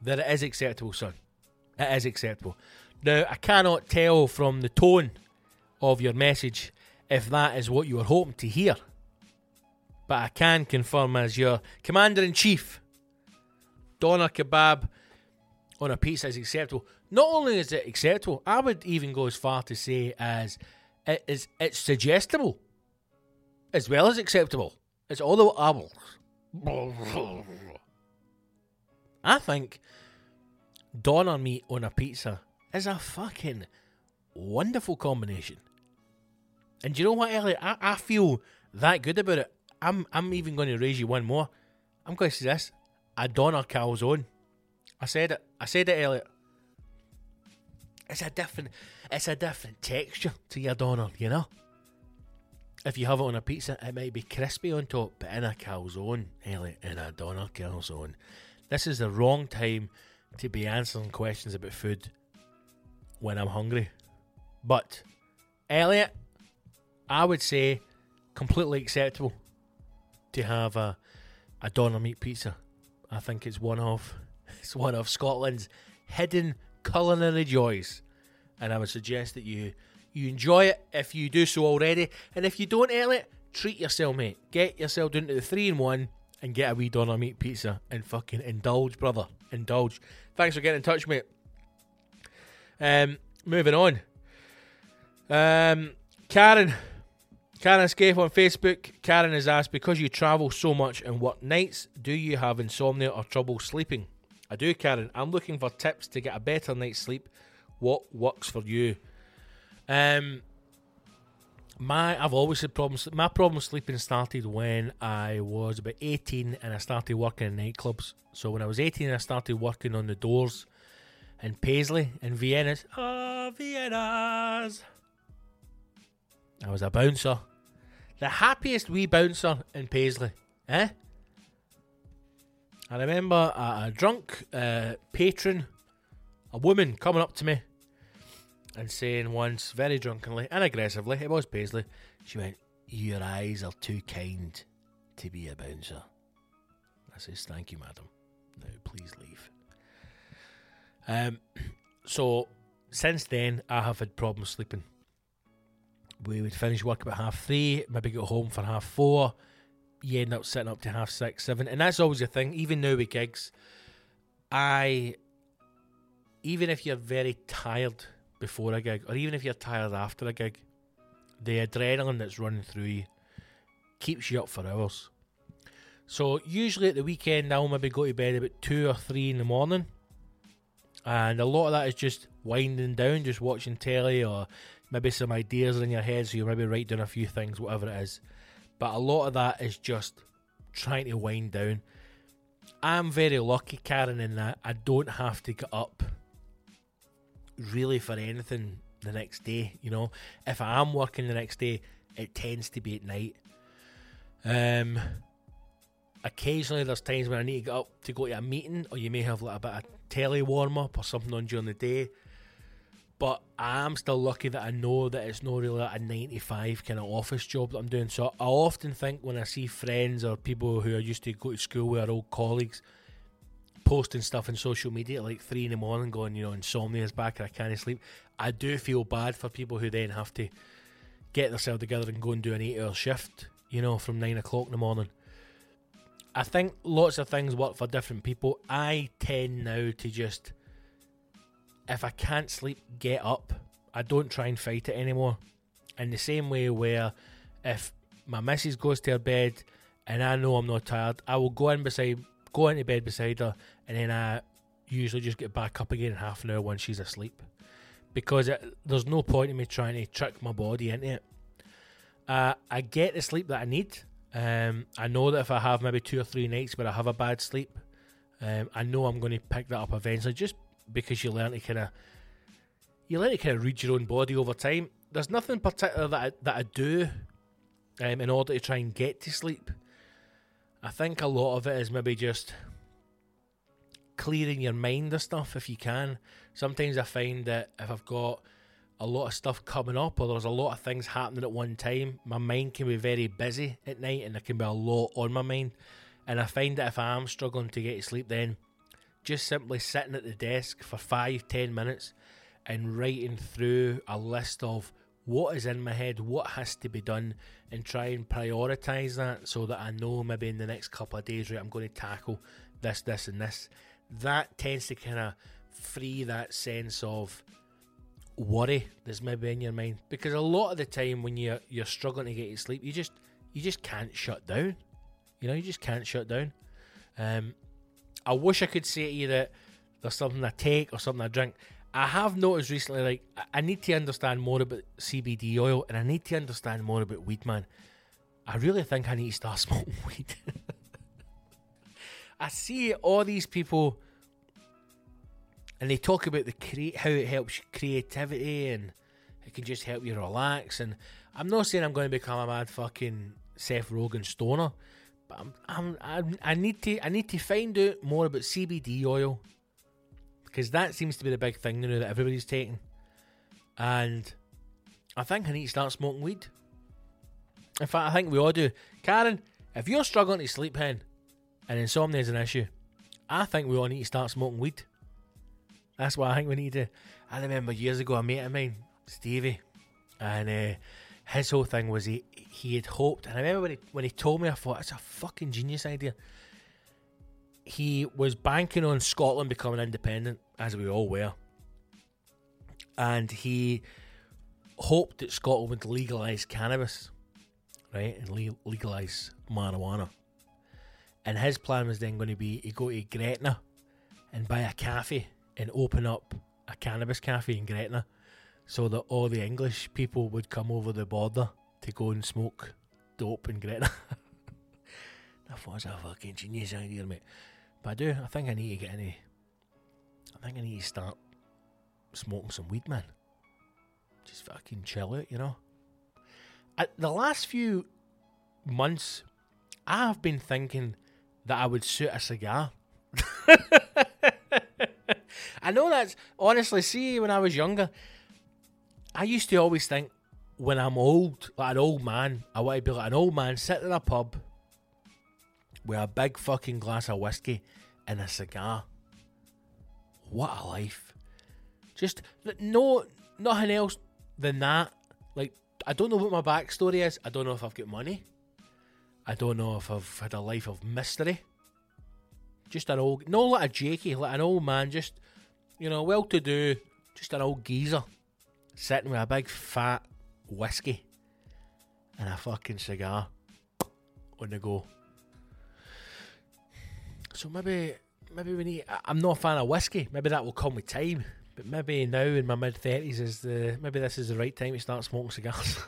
Speaker 1: that it is acceptable, son. It is acceptable. Now, I cannot tell from the tone of your message if that is what you were hoping to hear. But I can confirm as your commander in chief, doner kebab on a pizza is acceptable. Not only is it acceptable, I would even go as far to say as it is it's suggestible as well as acceptable. It's all the apples. I think doner meat on a pizza is a fucking wonderful combination. And you know what, Elliot? I, I feel that good about it. I'm I'm even going to raise you one more. I'm going to say this: a doner calzone. I said it. I said it, Elliot. It's a different, it's a different texture to your doner, you know. If you have it on a pizza, it might be crispy on top, but in a calzone, Elliot, in a doner calzone, this is the wrong time to be answering questions about food when I'm hungry. But Elliot, I would say completely acceptable to have a a doner meat pizza. I think it's one of it's one of Scotland's hidden culinary joys, and I would suggest that you you enjoy it if you do so already, and if you don't, Elliot, treat yourself, mate. Get yourself down to the three in one and get a wee doner meat pizza and fucking indulge, brother. Indulge. Thanks for getting in touch, mate. Um, moving on. Um, Karen, Karen Escape on Facebook. Karen has asked, because you travel so much and work nights, do you have insomnia or trouble sleeping? I do, Karen. I'm looking for tips to get a better night's sleep. What works for you? Um, my I've always had problems. My problem sleeping started when I was about 18 and I started working in nightclubs. So when I was 18, I started working on the doors in Paisley in Vienna's. Oh, Vienna's. I was a bouncer. The happiest wee bouncer in Paisley. Eh? I remember a, a drunk uh, patron, a woman coming up to me and saying once, very drunkenly and aggressively, it was Paisley, she went, Your eyes are too kind to be a bouncer. I says, Thank you, madam. Now please leave. Um, so since then, I have had problems sleeping. We would finish work about half three, maybe get home for half four. You end up sitting up to half six, seven, and that's always a thing. Even now with gigs, I, even if you're very tired before a gig, or even if you're tired after a gig, the adrenaline that's running through you keeps you up for hours. So usually at the weekend, I'll maybe go to bed about two or three in the morning, and a lot of that is just winding down, just watching telly, or maybe some ideas are in your head, so you maybe write down a few things, whatever it is. But a lot of that is just trying to wind down. I'm very lucky, Karen, in that I don't have to get up really for anything the next day. You know, if I am working the next day, it tends to be at night. Um, occasionally there's times when I need to get up to go to a meeting, or you may have like a bit of telly warm up or something on during the day. But I am still lucky that I know that it's not really a 95 kind of office job that I'm doing. So I often think when I see friends or people who are used to go to school with our old colleagues posting stuff on social media at like three in the morning, going, you know, insomnia is back and I can't sleep. I do feel bad for people who then have to get themselves together and go and do an eight hour shift, you know, from nine o'clock in the morning. I think lots of things work for different people. I tend now to just, if I can't sleep, get up. I don't try and fight it anymore. In the same way where if my missus goes to her bed and I know I'm not tired, I will go in beside, go into bed beside her, and then I usually just get back up again in half an hour when she's asleep, because it, there's no point in me trying to trick my body into it. Uh, I get the sleep that I need. Um, I know that if I have maybe two or three nights where I have a bad sleep, um, I know I'm going to pick that up eventually. Just because you learn to kind of, you learn to kind of read your own body over time. There's nothing particular that I, that I do um, in order to try and get to sleep. I think a lot of it is maybe just clearing your mind of stuff if you can. Sometimes I find that if I've got a lot of stuff coming up or there's a lot of things happening at one time, my mind can be very busy at night and there can be a lot on my mind. And I find that if I am struggling to get to sleep, then just simply sitting at the desk for five, ten minutes and writing through a list of what is in my head, what has to be done, and try and prioritize that so that I know maybe in the next couple of days, right, I'm going to tackle this, this, and this. That tends to kind of free that sense of worry that's maybe in your mind because a lot of the time when you're you're struggling to get to sleep, you just you just can't shut down. You know, you just can't shut down. Um, I wish I could say to you that there's something I take or something I drink. I have noticed recently, like I- need to understand more about CBD oil and I need to understand more about weed, man. I really think I need to start smoking weed. I see all these people, and they talk about the how it helps creativity and it can just help you relax. And I'm not saying I'm going to become a mad fucking Seth Rogen stoner, but I'm, I'm, I'm I need to I need to find out more about CBD oil because that seems to be the big thing now that everybody's taking. And I think I need to start smoking weed. In fact, I think we all do. Karen, if you're struggling to sleep, hen, and insomnia is an issue, I think we all need to start smoking weed. That's what I think we need to. I remember years ago, a mate of mine, Stevie, and uh, his whole thing was he he had hoped, and I remember when he when he told me, I thought it's a fucking genius idea. He was banking on Scotland becoming independent, as we all were, and he hoped that Scotland would legalise cannabis, right, and le- legalise marijuana. And his plan was then going to be to go to Gretna and buy a cafe and open up a cannabis cafe in Gretna so that all the English people would come over the border to go and smoke dope in thought it was a fucking genius idea, mate. But I do, I think I need to get any. I think I need to start smoking some weed, man. Just fucking chill out, you know? At the last few months, I have been thinking that I would suit a cigar. I know that's honestly, see, when I was younger, I used to always think when I'm old, like an old man, I want to be like an old man sitting in a pub with a big fucking glass of whiskey and a cigar. What a life. Just no, nothing else than that. Like, I don't know what my backstory is. I don't know if I've got money. I don't know if I've had a life of mystery. Just an old, no like a Jakey, like an old man, just, you know, well to do, just an old geezer sitting with a big fat whiskey and a fucking cigar on the go. So maybe, maybe we need. I'm not a fan of whiskey. Maybe that will come with time. But maybe now in my mid thirties is the maybe this is the right time to start smoking cigars.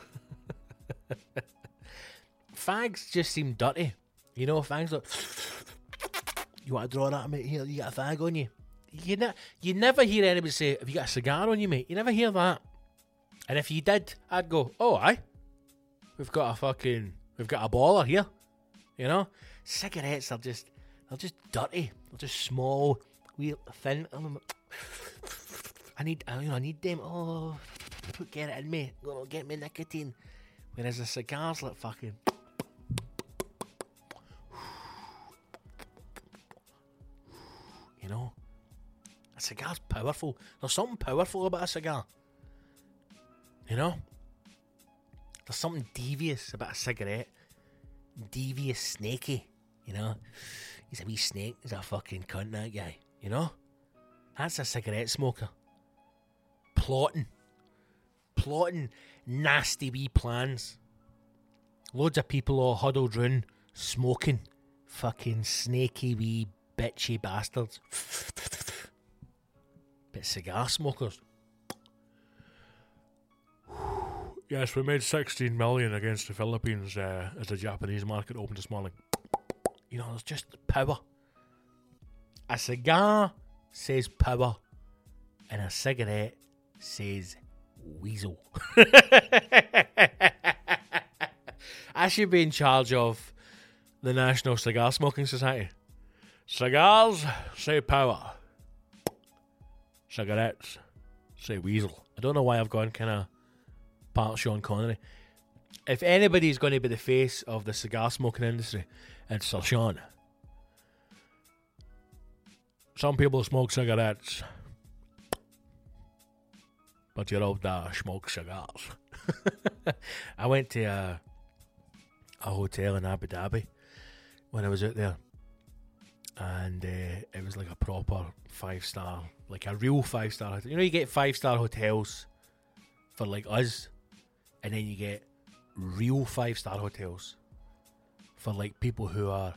Speaker 1: fags just seem dirty. You know, fags you want to draw that mate here, you got a fag on you. You, ne- you never hear anybody say, Have you got a cigar on you, mate? You never hear that. And if you did, I'd go, Oh, aye. We've got a fucking we've got a baller here. You know? Cigarettes are just they're just dirty. They're just small, wee thin. I need you know, I need them. Oh get it in me. Gonna get me nicotine. Whereas a cigar's like fucking You know? A cigar's powerful. There's something powerful about a cigar. You know? There's something devious about a cigarette. Devious, snaky. You know? He's a wee snake. He's a fucking cunt, that guy. You know? That's a cigarette smoker. Plotting. Plotting nasty wee plans. Loads of people all huddled round, smoking. Fucking snaky wee bitchy bastards. Bit cigar smokers. Yes, we made 16 million against the Philippines uh, as the Japanese market opened this morning. You know, it's just power. A cigar says power, and a cigarette says weasel. I should be in charge of the National Cigar Smoking Society. Cigars say power. Cigarettes say weasel. I don't know why I've gone kind of part Sean Connery. If anybody's going to be the face of the cigar smoking industry, it's Sir Sean. Some people smoke cigarettes. but you're old uh, smoke cigars. I went to a, a hotel in Abu Dhabi when I was out there, and uh, it was like a proper five star, like a real five star. You know, you get five star hotels for like us, and then you get real five star hotels for like people who are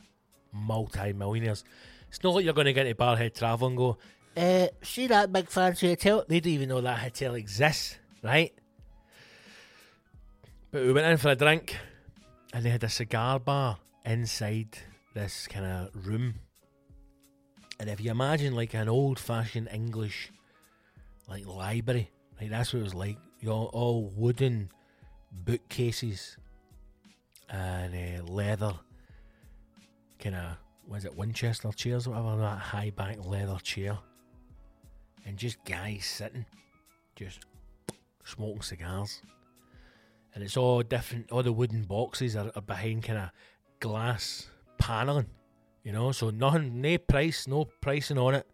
Speaker 1: multi millionaires. It's not like you're going to get into Barrhead Travel and go, uh, see that big fancy hotel? They don't even know that hotel exists, right? But we went in for a drink and they had a cigar bar inside this kind of room. And if you imagine like an old fashioned English like library, like that's what it was like. You know, all wooden bookcases and uh, leather kind of was it Winchester chairs or whatever that high back leather chair. And just guys sitting just smoking cigars. And it's all different all the wooden boxes are, are behind kind of glass paneling you know so nothing no price no pricing on it.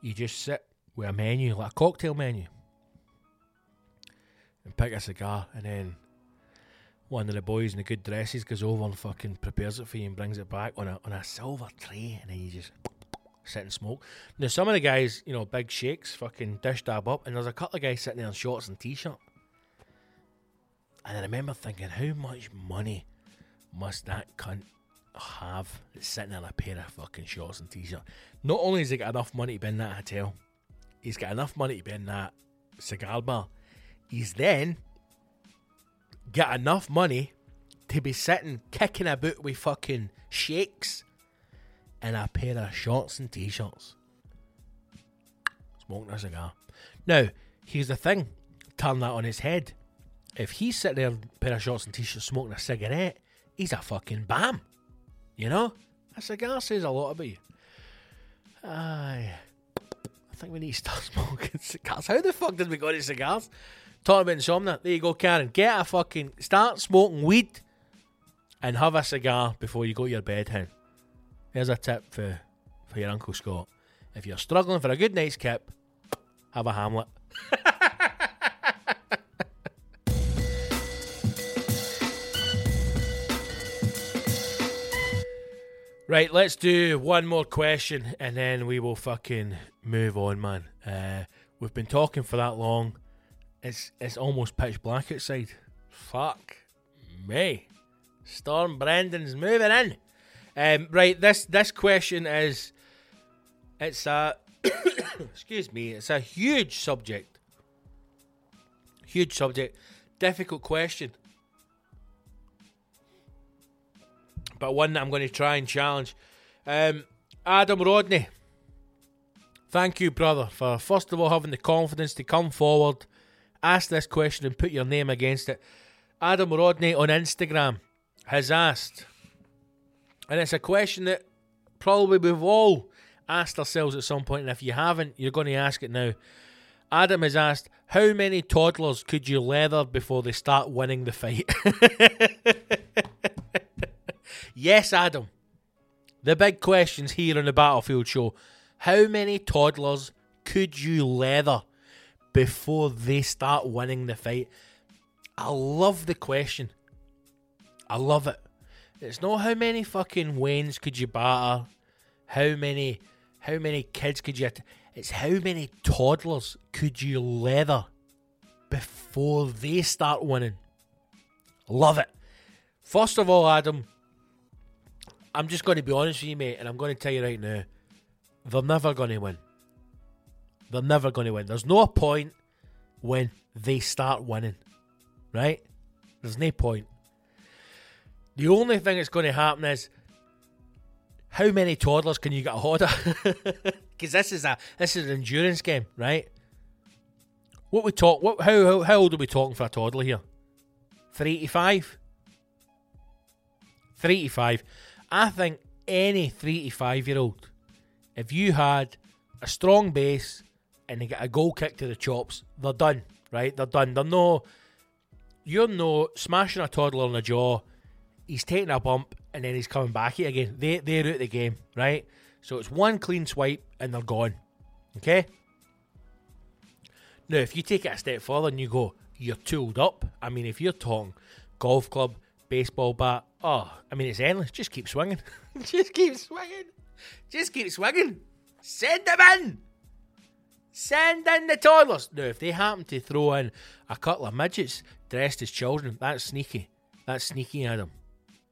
Speaker 1: You just sit with a menu like a cocktail menu and pick a cigar and then one of the boys in the good dresses goes over and fucking prepares it for you and brings it back on a on a silver tray and then you just sit and smoke. Now some of the guys, you know, big sheikhs, fucking dish dab up, and there's a couple of guys sitting there in shorts and t-shirt. And I remember thinking, how much money must that cunt have that's sitting in a pair of fucking shorts and t-shirt? Not only has he got enough money to be in that hotel, he's got enough money to be in that cigar bar. He's then got enough money to be sitting kicking about with fucking shakes and a pair of shorts and t-shirts. Smoking a cigar. Now, here's the thing. Turn that on his head. If he's sitting there in a pair of shorts and t-shirts smoking a cigarette, he's a fucking bam. You know? A cigar says a lot about you. Aye. I think we need to start smoking cigars. How the fuck did we go to cigars? Talking about insomnia. There you go, Karen. Get a fucking start smoking weed and have a cigar before you go to your bed, hen. There's a tip for for your Uncle Scott. If you're struggling for a good night's kip, have a Hamlet. right, let's do one more question and then we will fucking move on, man. Uh, we've been talking for that long. It's it's almost pitch black outside. Fuck me. Storm Brendan's moving in. Um, right, this this question is it's a excuse me, it's a huge subject. Huge subject. Difficult question. But one that I'm going to try and challenge. Um, Adam Rodney. Thank you, brother, for first of all having the confidence to come forward, ask this question, and put your name against it. Adam Rodney on Instagram has asked, and it's a question that probably we've all asked ourselves at some point, and if you haven't, you're going to ask it now. Adam has asked, How many toddlers could you leather before they start winning the fight? yes, Adam. The big questions here on the Battlefield Show. How many toddlers could you leather before they start winning the fight? I love the question. I love it. It's not how many fucking Waynes could you batter, how many how many kids could you it's how many toddlers could you leather before they start winning. Love it. First of all, Adam, I'm just going to be honest with you, mate, and I'm going to tell you right now, they're never going to win. They're never going to win. There's no point when they start winning, right? There's no point. The only thing that's going to happen is how many toddlers can you get a hold of? Because this is a this is an endurance game, right? What we talk? What how how, how old are we talking for a toddler here? Three to five. Three to five. I think any three to five year old, if you had a strong base and they get a goal kick to the chops, they're done, right? They're done. They're no. You're no smashing a toddler on the jaw he's taking a bump and then he's coming back here again. They they're out the game, right? So it's one clean swipe and they're gone. Okay. Now, if you take it a step further and you go, you're tooled up. I mean, if you're talking golf club, baseball bat, oh, I mean, it's endless. Just keep swinging. Just keep swinging. Just keep swinging. Send them in. Send in the toddlers. Now, if they happen to throw in a couple of midgets dressed as children, that's sneaky. That's sneaky, Adam.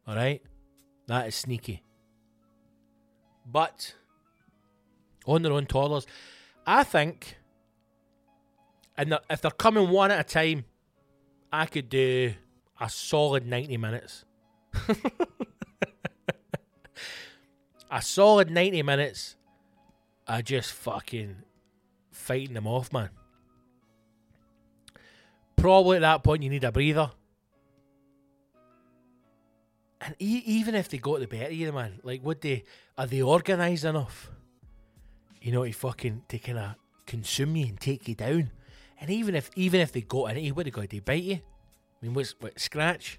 Speaker 1: All right? That is sneaky. But on their own toddlers, I think, and they're- if they're coming one at a time, I could do a solid 90 minutes. a solid 90 minutes I just fucking fighting them off, man. Probably at that point, you need a breather. And e- even if they got the better of you, man, like, would they, are they organised enough? You know, to fucking, to kind of consume you and take you down? And even if, even if they got in it, what they got, to bite you? I mean, what's, what, scratch?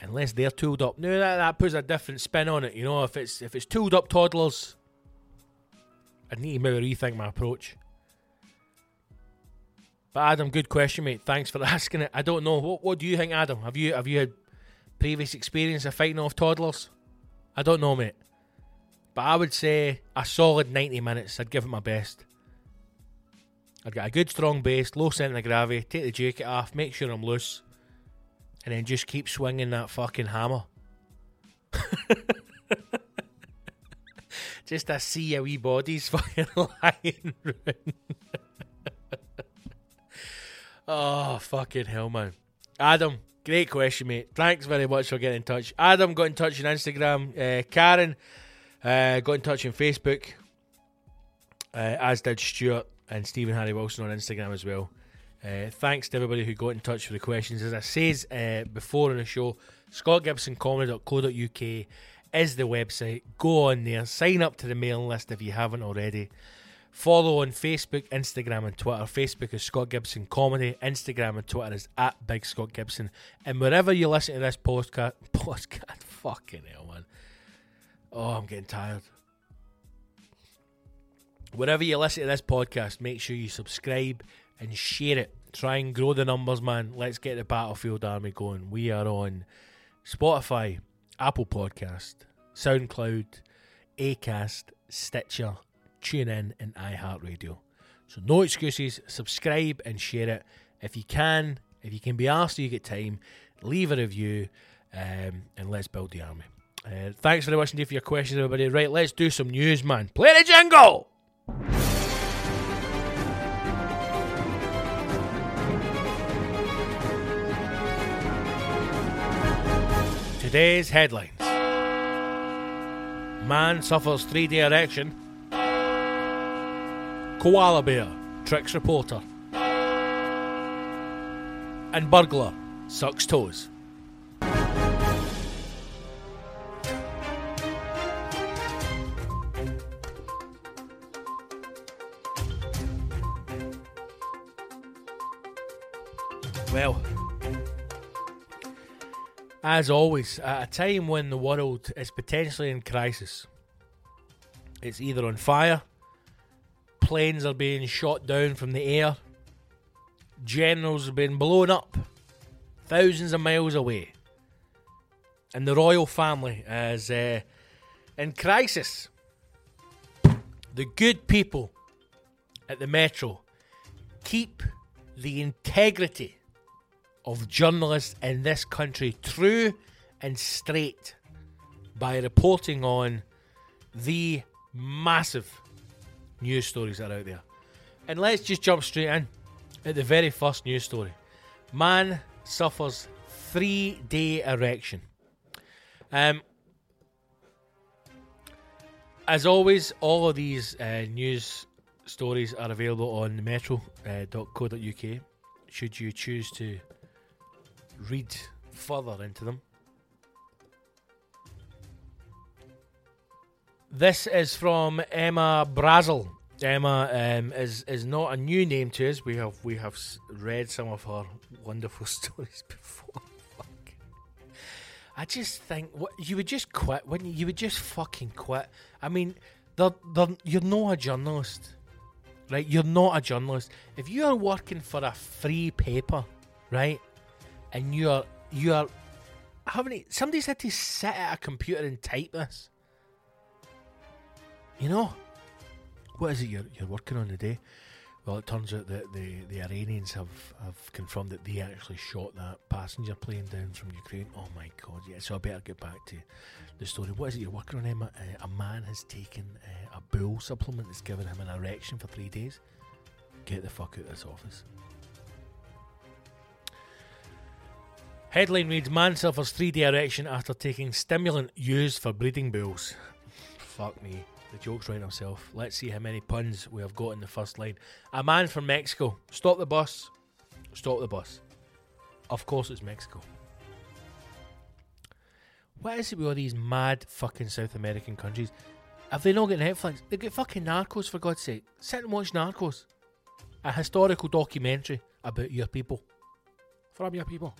Speaker 1: Unless they're tooled up. No, that, that puts a different spin on it, you know, if it's, if it's tooled up toddlers, I need to maybe rethink my approach. But Adam, good question, mate. Thanks for asking it. I don't know. What, what do you think, Adam? Have you have you had previous experience of fighting off toddlers? I don't know, mate. But I would say a solid 90 minutes. I'd give it my best. I'd get a good strong base, low centre of gravity, take the jacket off, make sure I'm loose, and then just keep swinging that fucking hammer. just to see how wee bodies fucking lying oh, fucking hell, man. Adam, great question, mate. Thanks very much for getting in touch. Adam got in touch on Instagram. Uh, Karen uh, got in touch on Facebook, uh, as did Stuart and Stephen Harry Wilson on Instagram as well. Uh, thanks to everybody who got in touch for the questions. As I says uh, before in the show, scottgibsoncomedy.co.uk is the website. Go on there, sign up to the mailing list if you haven't already. Follow on Facebook, Instagram, and Twitter. Facebook is Scott Gibson Comedy. Instagram and Twitter is at Big Scott Gibson. And wherever you listen to this podcast, podcast, fucking hell, man. Oh, I'm getting tired. Wherever you listen to this podcast, make sure you subscribe and share it. Try and grow the numbers, man. Let's get the Battlefield Army going. We are on Spotify, Apple Podcast, SoundCloud, Acast, Stitcher, TuneIn, and iHeartRadio. So no excuses. Subscribe and share it if you can. If you can be asked, you get time. Leave a review, um, and let's build the army. Uh, thanks very much indeed for your questions, everybody. Right, let's do some news, man. Play the jingle. Today's headlines Man suffers three day erection. Koala bear tricks reporter. And burglar sucks toes. Well, as always, at a time when the world is potentially in crisis, it's either on fire, planes are being shot down from the air, generals have been blown up thousands of miles away, and the royal family is uh, in crisis. The good people at the Metro keep the integrity of journalists in this country true and straight by reporting on the massive news stories that are out there. And let's just jump straight in at the very first news story. Man suffers three day erection. Um, as always, all of these uh, news stories are available on metro.co.uk should you choose to read further into them. This is from Emma Brazel. Emma um, is is not a new name to us. We have we have read some of her wonderful stories before. I just think what you would just quit, wouldn't you? You would just fucking quit. I mean, they're, they're, you're not a journalist, right? You're not a journalist. If you are working for a free paper, right, and you're you're having somebody's had to sit at a computer and type this. You know, what is it you're you're working on today? Well, it turns out that the, the Iranians have, have confirmed that they actually shot that passenger plane down from Ukraine. Oh my god, yeah. So I better get back to the story. What is it you're working on, Emma? Uh, a man has taken uh, a bull supplement that's given him an erection for three days. Get the fuck out of this office. Headline reads Man suffers 3D erection after taking stimulant used for breeding bulls. Fuck me. The joke's right himself. Let's see how many puns we have got in the first line. A man from Mexico. Stop the bus. Stop the bus. Of course it's Mexico. What is it with all these mad fucking South American countries? Have they not got Netflix? They get fucking Narcos for God's sake. Sit and watch Narcos. A historical documentary about your people. From your people.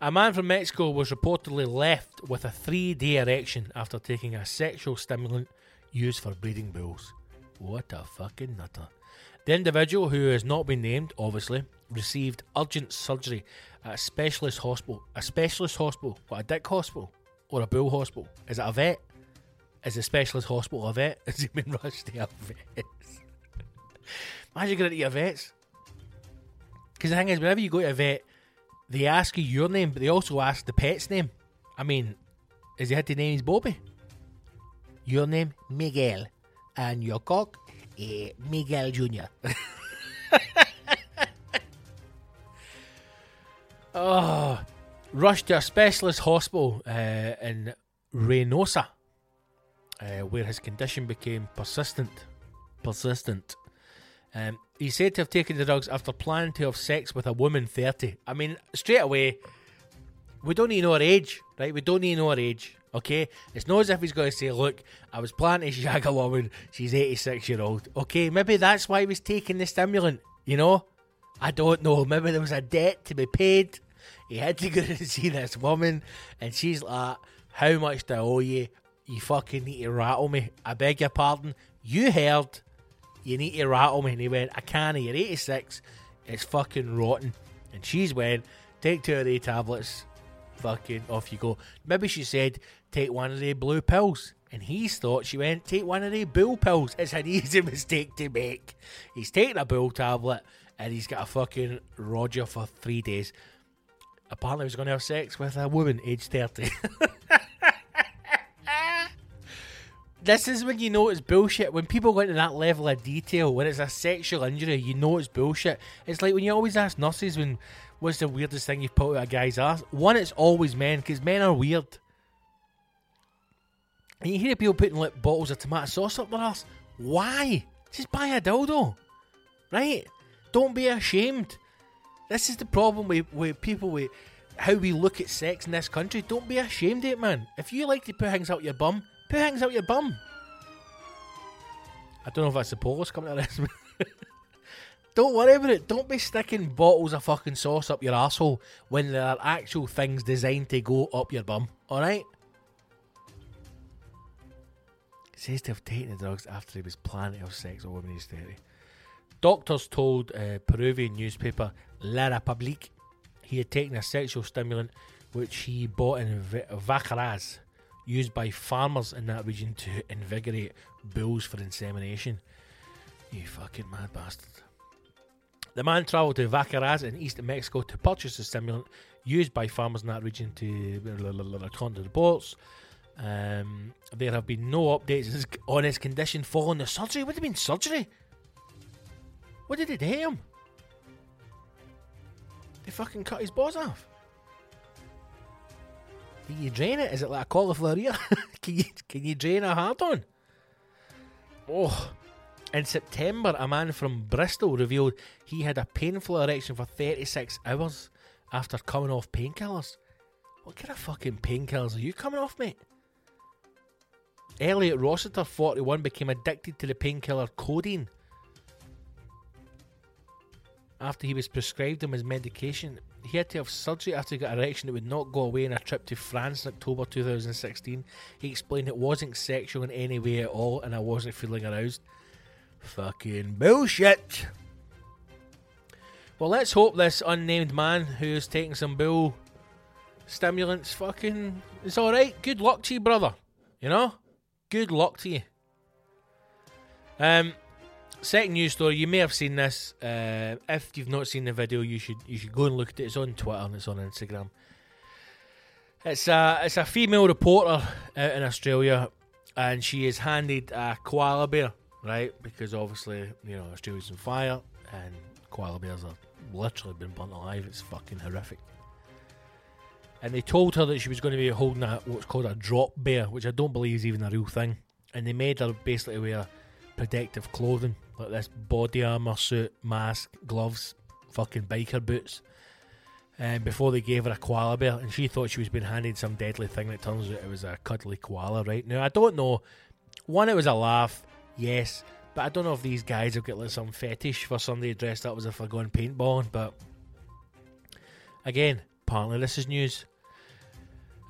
Speaker 1: A man from Mexico was reportedly left with a three day erection after taking a sexual stimulant used for breeding bulls. What a fucking nutter. The individual, who has not been named, obviously, received urgent surgery at a specialist hospital. A specialist hospital? What, a dick hospital? Or a bull hospital? Is it a vet? Is a specialist hospital a vet? Has he been rushed to a vet? Imagine going to your vets. Because the thing is, whenever you go to a vet, they ask you your name, but they also ask the pet's name. I mean, is he had to name his Bobby? Your name, Miguel. And your cock, eh, Miguel Jr. oh, rushed to a specialist hospital uh, in Reynosa, uh, where his condition became persistent. Persistent. Um, he's said to have taken the drugs after planning to have sex with a woman 30. I mean, straight away, we don't need know her age, right? We don't need know her age, okay? It's not as if he's going to say, look, I was planning to shag a woman, she's 86 year old. Okay, maybe that's why he was taking the stimulant, you know? I don't know. Maybe there was a debt to be paid. He had to go and see this woman, and she's like, how much do I owe you? You fucking need to rattle me. I beg your pardon. You heard you need to rattle me. And he went, I can't, you're 86, it's fucking rotten. And she's went, take two of the tablets, fucking off you go. Maybe she said, take one of the blue pills. And he's thought she went, take one of the bull pills. It's an easy mistake to make. He's taking a bull tablet and he's got a fucking Roger for three days. Apparently, he was going to have sex with a woman aged 30. this is when you know it's bullshit. When people go into that level of detail, when it's a sexual injury, you know it's bullshit. It's like when you always ask nurses when what's the weirdest thing you've put out a guy's ass. One, it's always men because men are weird. And you hear people putting like bottles of tomato sauce up their ass. Why? Just buy a dildo, right? Don't be ashamed. This is the problem with, with people with how we look at sex in this country. Don't be ashamed of it, man. If you like to put things out your bum, put hangs out your bum. I don't know if that's the police coming at this. don't worry about it. Don't be sticking bottles of fucking sauce up your asshole when there are actual things designed to go up your bum. Alright? says to have taken the drugs after he was planning to have sex with a woman he's 30. Doctors told uh, Peruvian newspaper La Republique he had taken a sexual stimulant which he bought in v- Vacaraz, used by farmers in that region to invigorate bulls for insemination. You fucking mad bastard. The man travelled to Vacaraz in eastern Mexico to purchase the stimulant used by farmers in that region to according to reports. Um, there have been no updates on his condition following the surgery. What do you mean surgery? What did they do him? They fucking cut his balls off. Can you drain it? Is it like a cauliflower ear? can you can you drain a hard on? Oh. In September, a man from Bristol revealed he had a painful erection for 36 hours after coming off painkillers. What kind of fucking painkillers are you coming off, mate? Elliot Rossiter, 41, became addicted to the painkiller codeine after he was prescribed him his medication. He had to have surgery after he got an erection that would not go away in a trip to France in October 2016. He explained it wasn't sexual in any way at all and I wasn't feeling aroused. Fucking bullshit. Well, let's hope this unnamed man who is taking some bull stimulants fucking is alright. Good luck to you, brother. You know? Good luck to you. Um, second news story. You may have seen this. Uh, if you've not seen the video, you should you should go and look at it. It's on Twitter and it's on Instagram. It's a it's a female reporter out in Australia, and she is handed a koala bear, right? Because obviously you know Australia's on fire, and koala bears are literally been burnt alive. It's fucking horrific. And they told her that she was going to be holding a, what's called a drop bear, which I don't believe is even a real thing. And they made her basically wear protective clothing, like this body armor suit, mask, gloves, fucking biker boots. And before they gave her a koala bear, and she thought she was being handed some deadly thing. That turns out it was a cuddly koala. Right now, I don't know. One, it was a laugh, yes, but I don't know if these guys have got like some fetish for somebody dressed up as if they're going paintballing. But again, apparently this is news.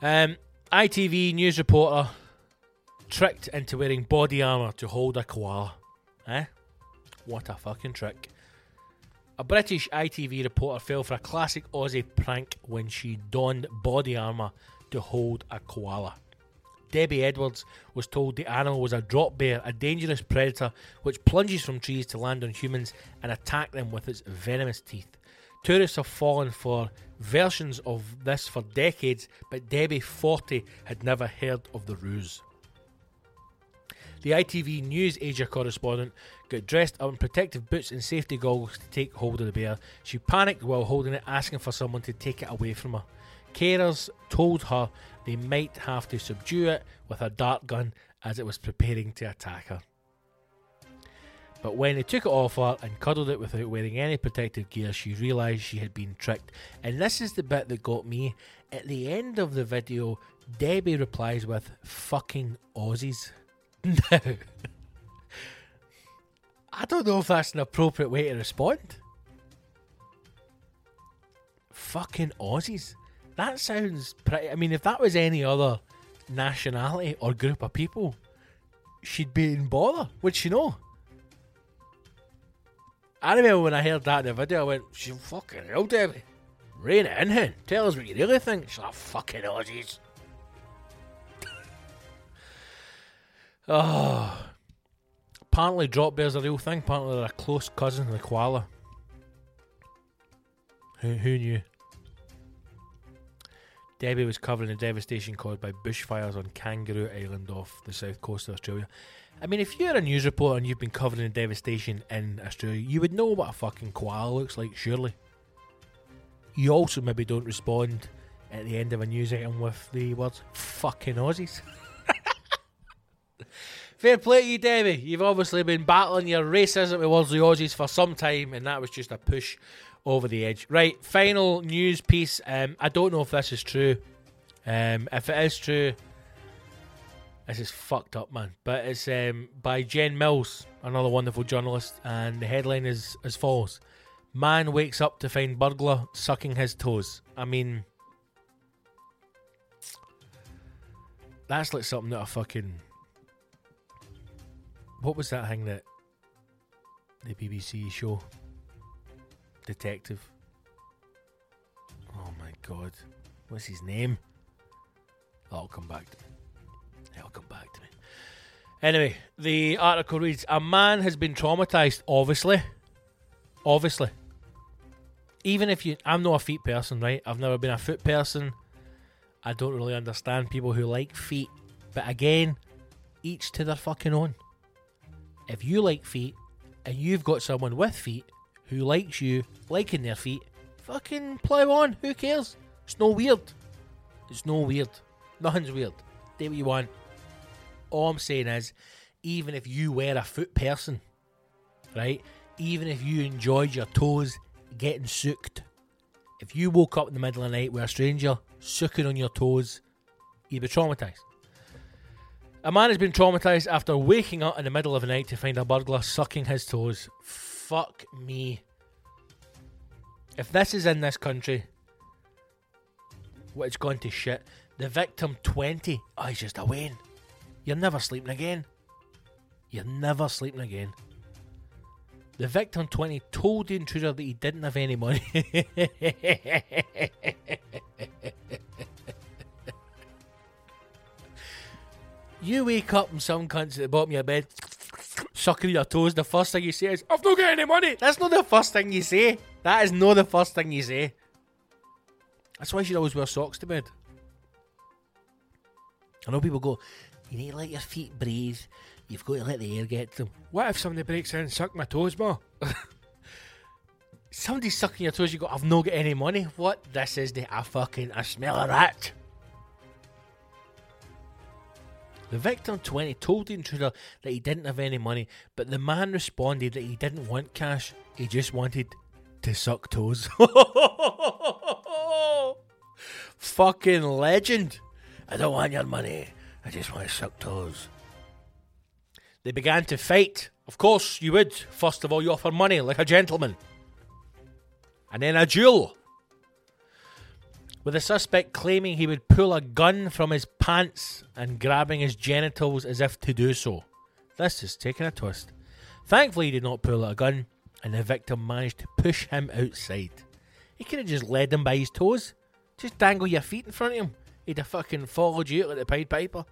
Speaker 1: Um, ITV news reporter tricked into wearing body armour to hold a koala. Eh? What a fucking trick. A British ITV reporter fell for a classic Aussie prank when she donned body armour to hold a koala. Debbie Edwards was told the animal was a drop bear, a dangerous predator which plunges from trees to land on humans and attack them with its venomous teeth. Tourists have fallen for versions of this for decades, but Debbie 40 had never heard of the ruse. The ITV News Asia correspondent got dressed up in protective boots and safety goggles to take hold of the bear. She panicked while holding it, asking for someone to take it away from her. Carers told her they might have to subdue it with a dart gun as it was preparing to attack her. But when they took it off her and cuddled it without wearing any protective gear, she realised she had been tricked. And this is the bit that got me. At the end of the video, Debbie replies with fucking Aussies. Now, I don't know if that's an appropriate way to respond. Fucking Aussies. That sounds pretty. I mean, if that was any other nationality or group of people, she'd be in bother, would she know? I remember when I heard that in the video, I went, she fucking hell, Debbie. Rein it in, hen. Tell us what you really think. She's like, fucking Aussies. Oh. Apparently, drop bears are a real thing. Apparently, they're a close cousin of the koala. Who, who knew? Debbie was covering the devastation caused by bushfires on Kangaroo Island off the south coast of Australia. I mean, if you're a news reporter and you've been covering the devastation in Australia, you would know what a fucking koala looks like, surely. You also maybe don't respond at the end of a news item with the words fucking Aussies. Fair play to you, Debbie. You've obviously been battling your racism towards the Aussies for some time, and that was just a push over the edge. Right, final news piece. Um, I don't know if this is true. Um, if it is true, this is fucked up, man. But it's um, by Jen Mills, another wonderful journalist, and the headline is as follows: Man wakes up to find burglar sucking his toes. I mean, that's like something that a fucking what was that thing that the BBC show? Detective. Oh my god. What's his name? Oh, That'll come back to me. It'll come back to me. Anyway, the article reads A man has been traumatized, obviously. Obviously. Even if you. I'm not a feet person, right? I've never been a foot person. I don't really understand people who like feet. But again, each to their fucking own if you like feet and you've got someone with feet who likes you liking their feet, fucking plow on. Who cares? It's no weird. It's no weird. Nothing's weird. Do what you want. All I'm saying is, even if you were a foot person, right? Even if you enjoyed your toes getting sooked, if you woke up in the middle of the night with a stranger sucking on your toes, you'd be traumatized. A man has been traumatized after waking up in the middle of the night to find a burglar sucking his toes. Fuck me. If this is in this country, what it's gone to shit. The victim 20. Oh, he's just a Wayne. You're never sleeping again. You're never sleeping again. The victim 20 told the intruder that he didn't have any money. you wake up and some cunts at the bottom of your bed sucking your toes. The first thing you say is, I've not got any money. That's not the first thing you say. That is not the first thing you say. That's why you should always wear socks to bed. I know people go, you need to let your feet breathe. You've got to let the air get to them. What if somebody breaks in and suck my toes, ma? Somebody's sucking your toes, you go, I've not got any money. What? This is the, I fucking, I smell a rat. The victim 20 told the intruder that he didn't have any money, but the man responded that he didn't want cash, he just wanted to suck toes. Fucking legend. I don't want your money, I just want to suck toes. They began to fight. Of course, you would. First of all, you offer money like a gentleman. And then a duel. With the suspect claiming he would pull a gun from his pants and grabbing his genitals as if to do so. This is taking a twist. Thankfully, he did not pull out a gun, and the victim managed to push him outside. He could have just led him by his toes. Just dangle your feet in front of him. He'd have fucking followed you like the Pied Piper.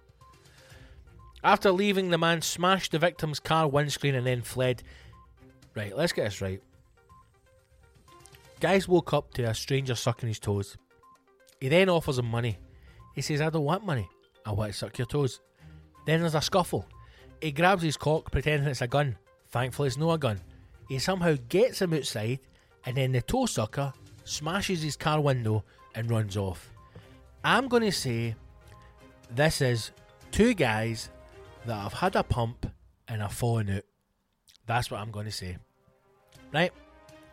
Speaker 1: After leaving, the man smashed the victim's car windscreen and then fled. Right, let's get this right. Guys woke up to a stranger sucking his toes. He then offers him money. He says, I don't want money. I want to suck your toes. Then there's a scuffle. He grabs his cock, pretending it's a gun. Thankfully, it's not a gun. He somehow gets him outside, and then the toe sucker smashes his car window and runs off. I'm going to say this is two guys that have had a pump and are falling out. That's what I'm going to say. Right?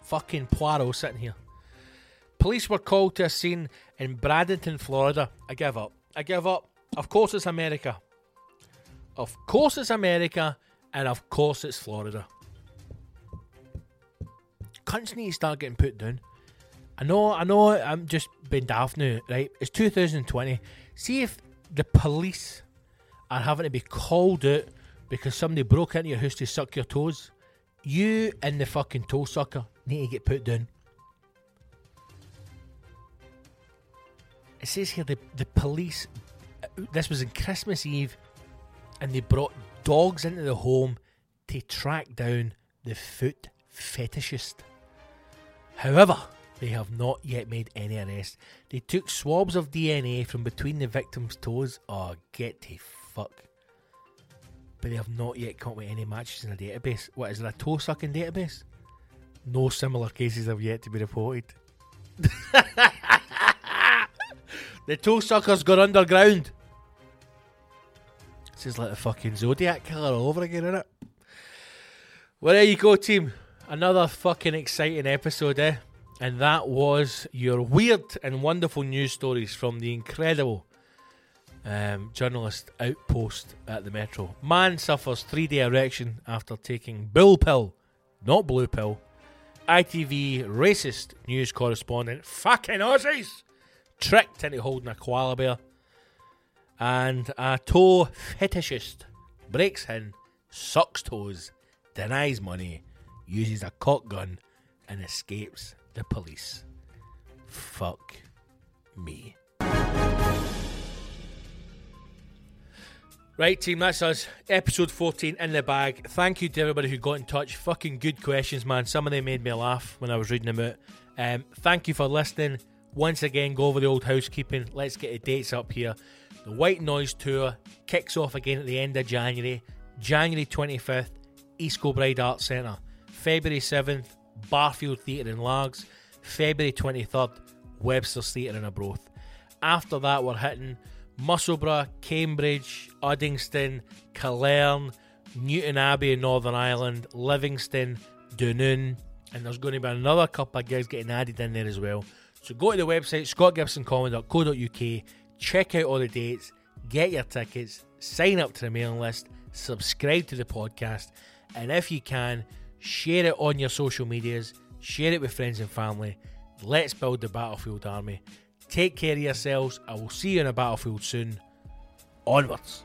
Speaker 1: Fucking Poirot sitting here. Police were called to a scene in Bradenton, Florida. I give up. I give up. Of course it's America. Of course it's America. And of course it's Florida. Cunts need to start getting put down. I know, I know, I'm just being daft now, right? It's 2020. See if the police are having to be called out because somebody broke into your house to suck your toes. You and the fucking toe sucker need to get put down. It says here the, the police, this was in Christmas Eve, and they brought dogs into the home to track down the foot fetishist. However, they have not yet made any arrests. They took swabs of DNA from between the victim's toes. Oh, get to fuck. But they have not yet come with any matches in a database. What, is there a toe sucking database? No similar cases have yet to be reported. the toe suckers got underground. This is like the fucking Zodiac killer all over again, isn't it? Well, there you go, team. Another fucking exciting episode, eh? And that was your weird and wonderful news stories from the incredible um, journalist outpost at the Metro. Man suffers three day erection after taking bull pill, not blue pill. ITV racist news correspondent, fucking Aussies, tricked into holding a koala bear. And a toe fetishist breaks in, sucks toes, denies money, uses a cock gun, and escapes the police. Fuck me. Right, team, that's us. Episode 14 in the bag. Thank you to everybody who got in touch. Fucking good questions, man. Some of them made me laugh when I was reading them out. Um, thank you for listening. Once again, go over the old housekeeping. Let's get the dates up here. The White Noise Tour kicks off again at the end of January. January 25th, East Kilbride Arts Centre. February 7th, Barrfield Theatre in Largs. February 23rd, Webster's Theatre in Arbroath. After that, we're hitting Musselburgh, Cambridge, Uddingston, Killearn, Newtownabbey in Northern Ireland, Livingston, Dunoon, and there's going to be another couple of gigs getting added in there as well. So go to the website, scottgibsoncomedy.co.uk, check out all the dates, get your tickets, sign up to the mailing list, subscribe to the podcast, and if you can, share it on your social medias, share it with friends and family. Let's build the Battlefield Army. Take care of yourselves. I will see you in a battlefield soon. Onwards.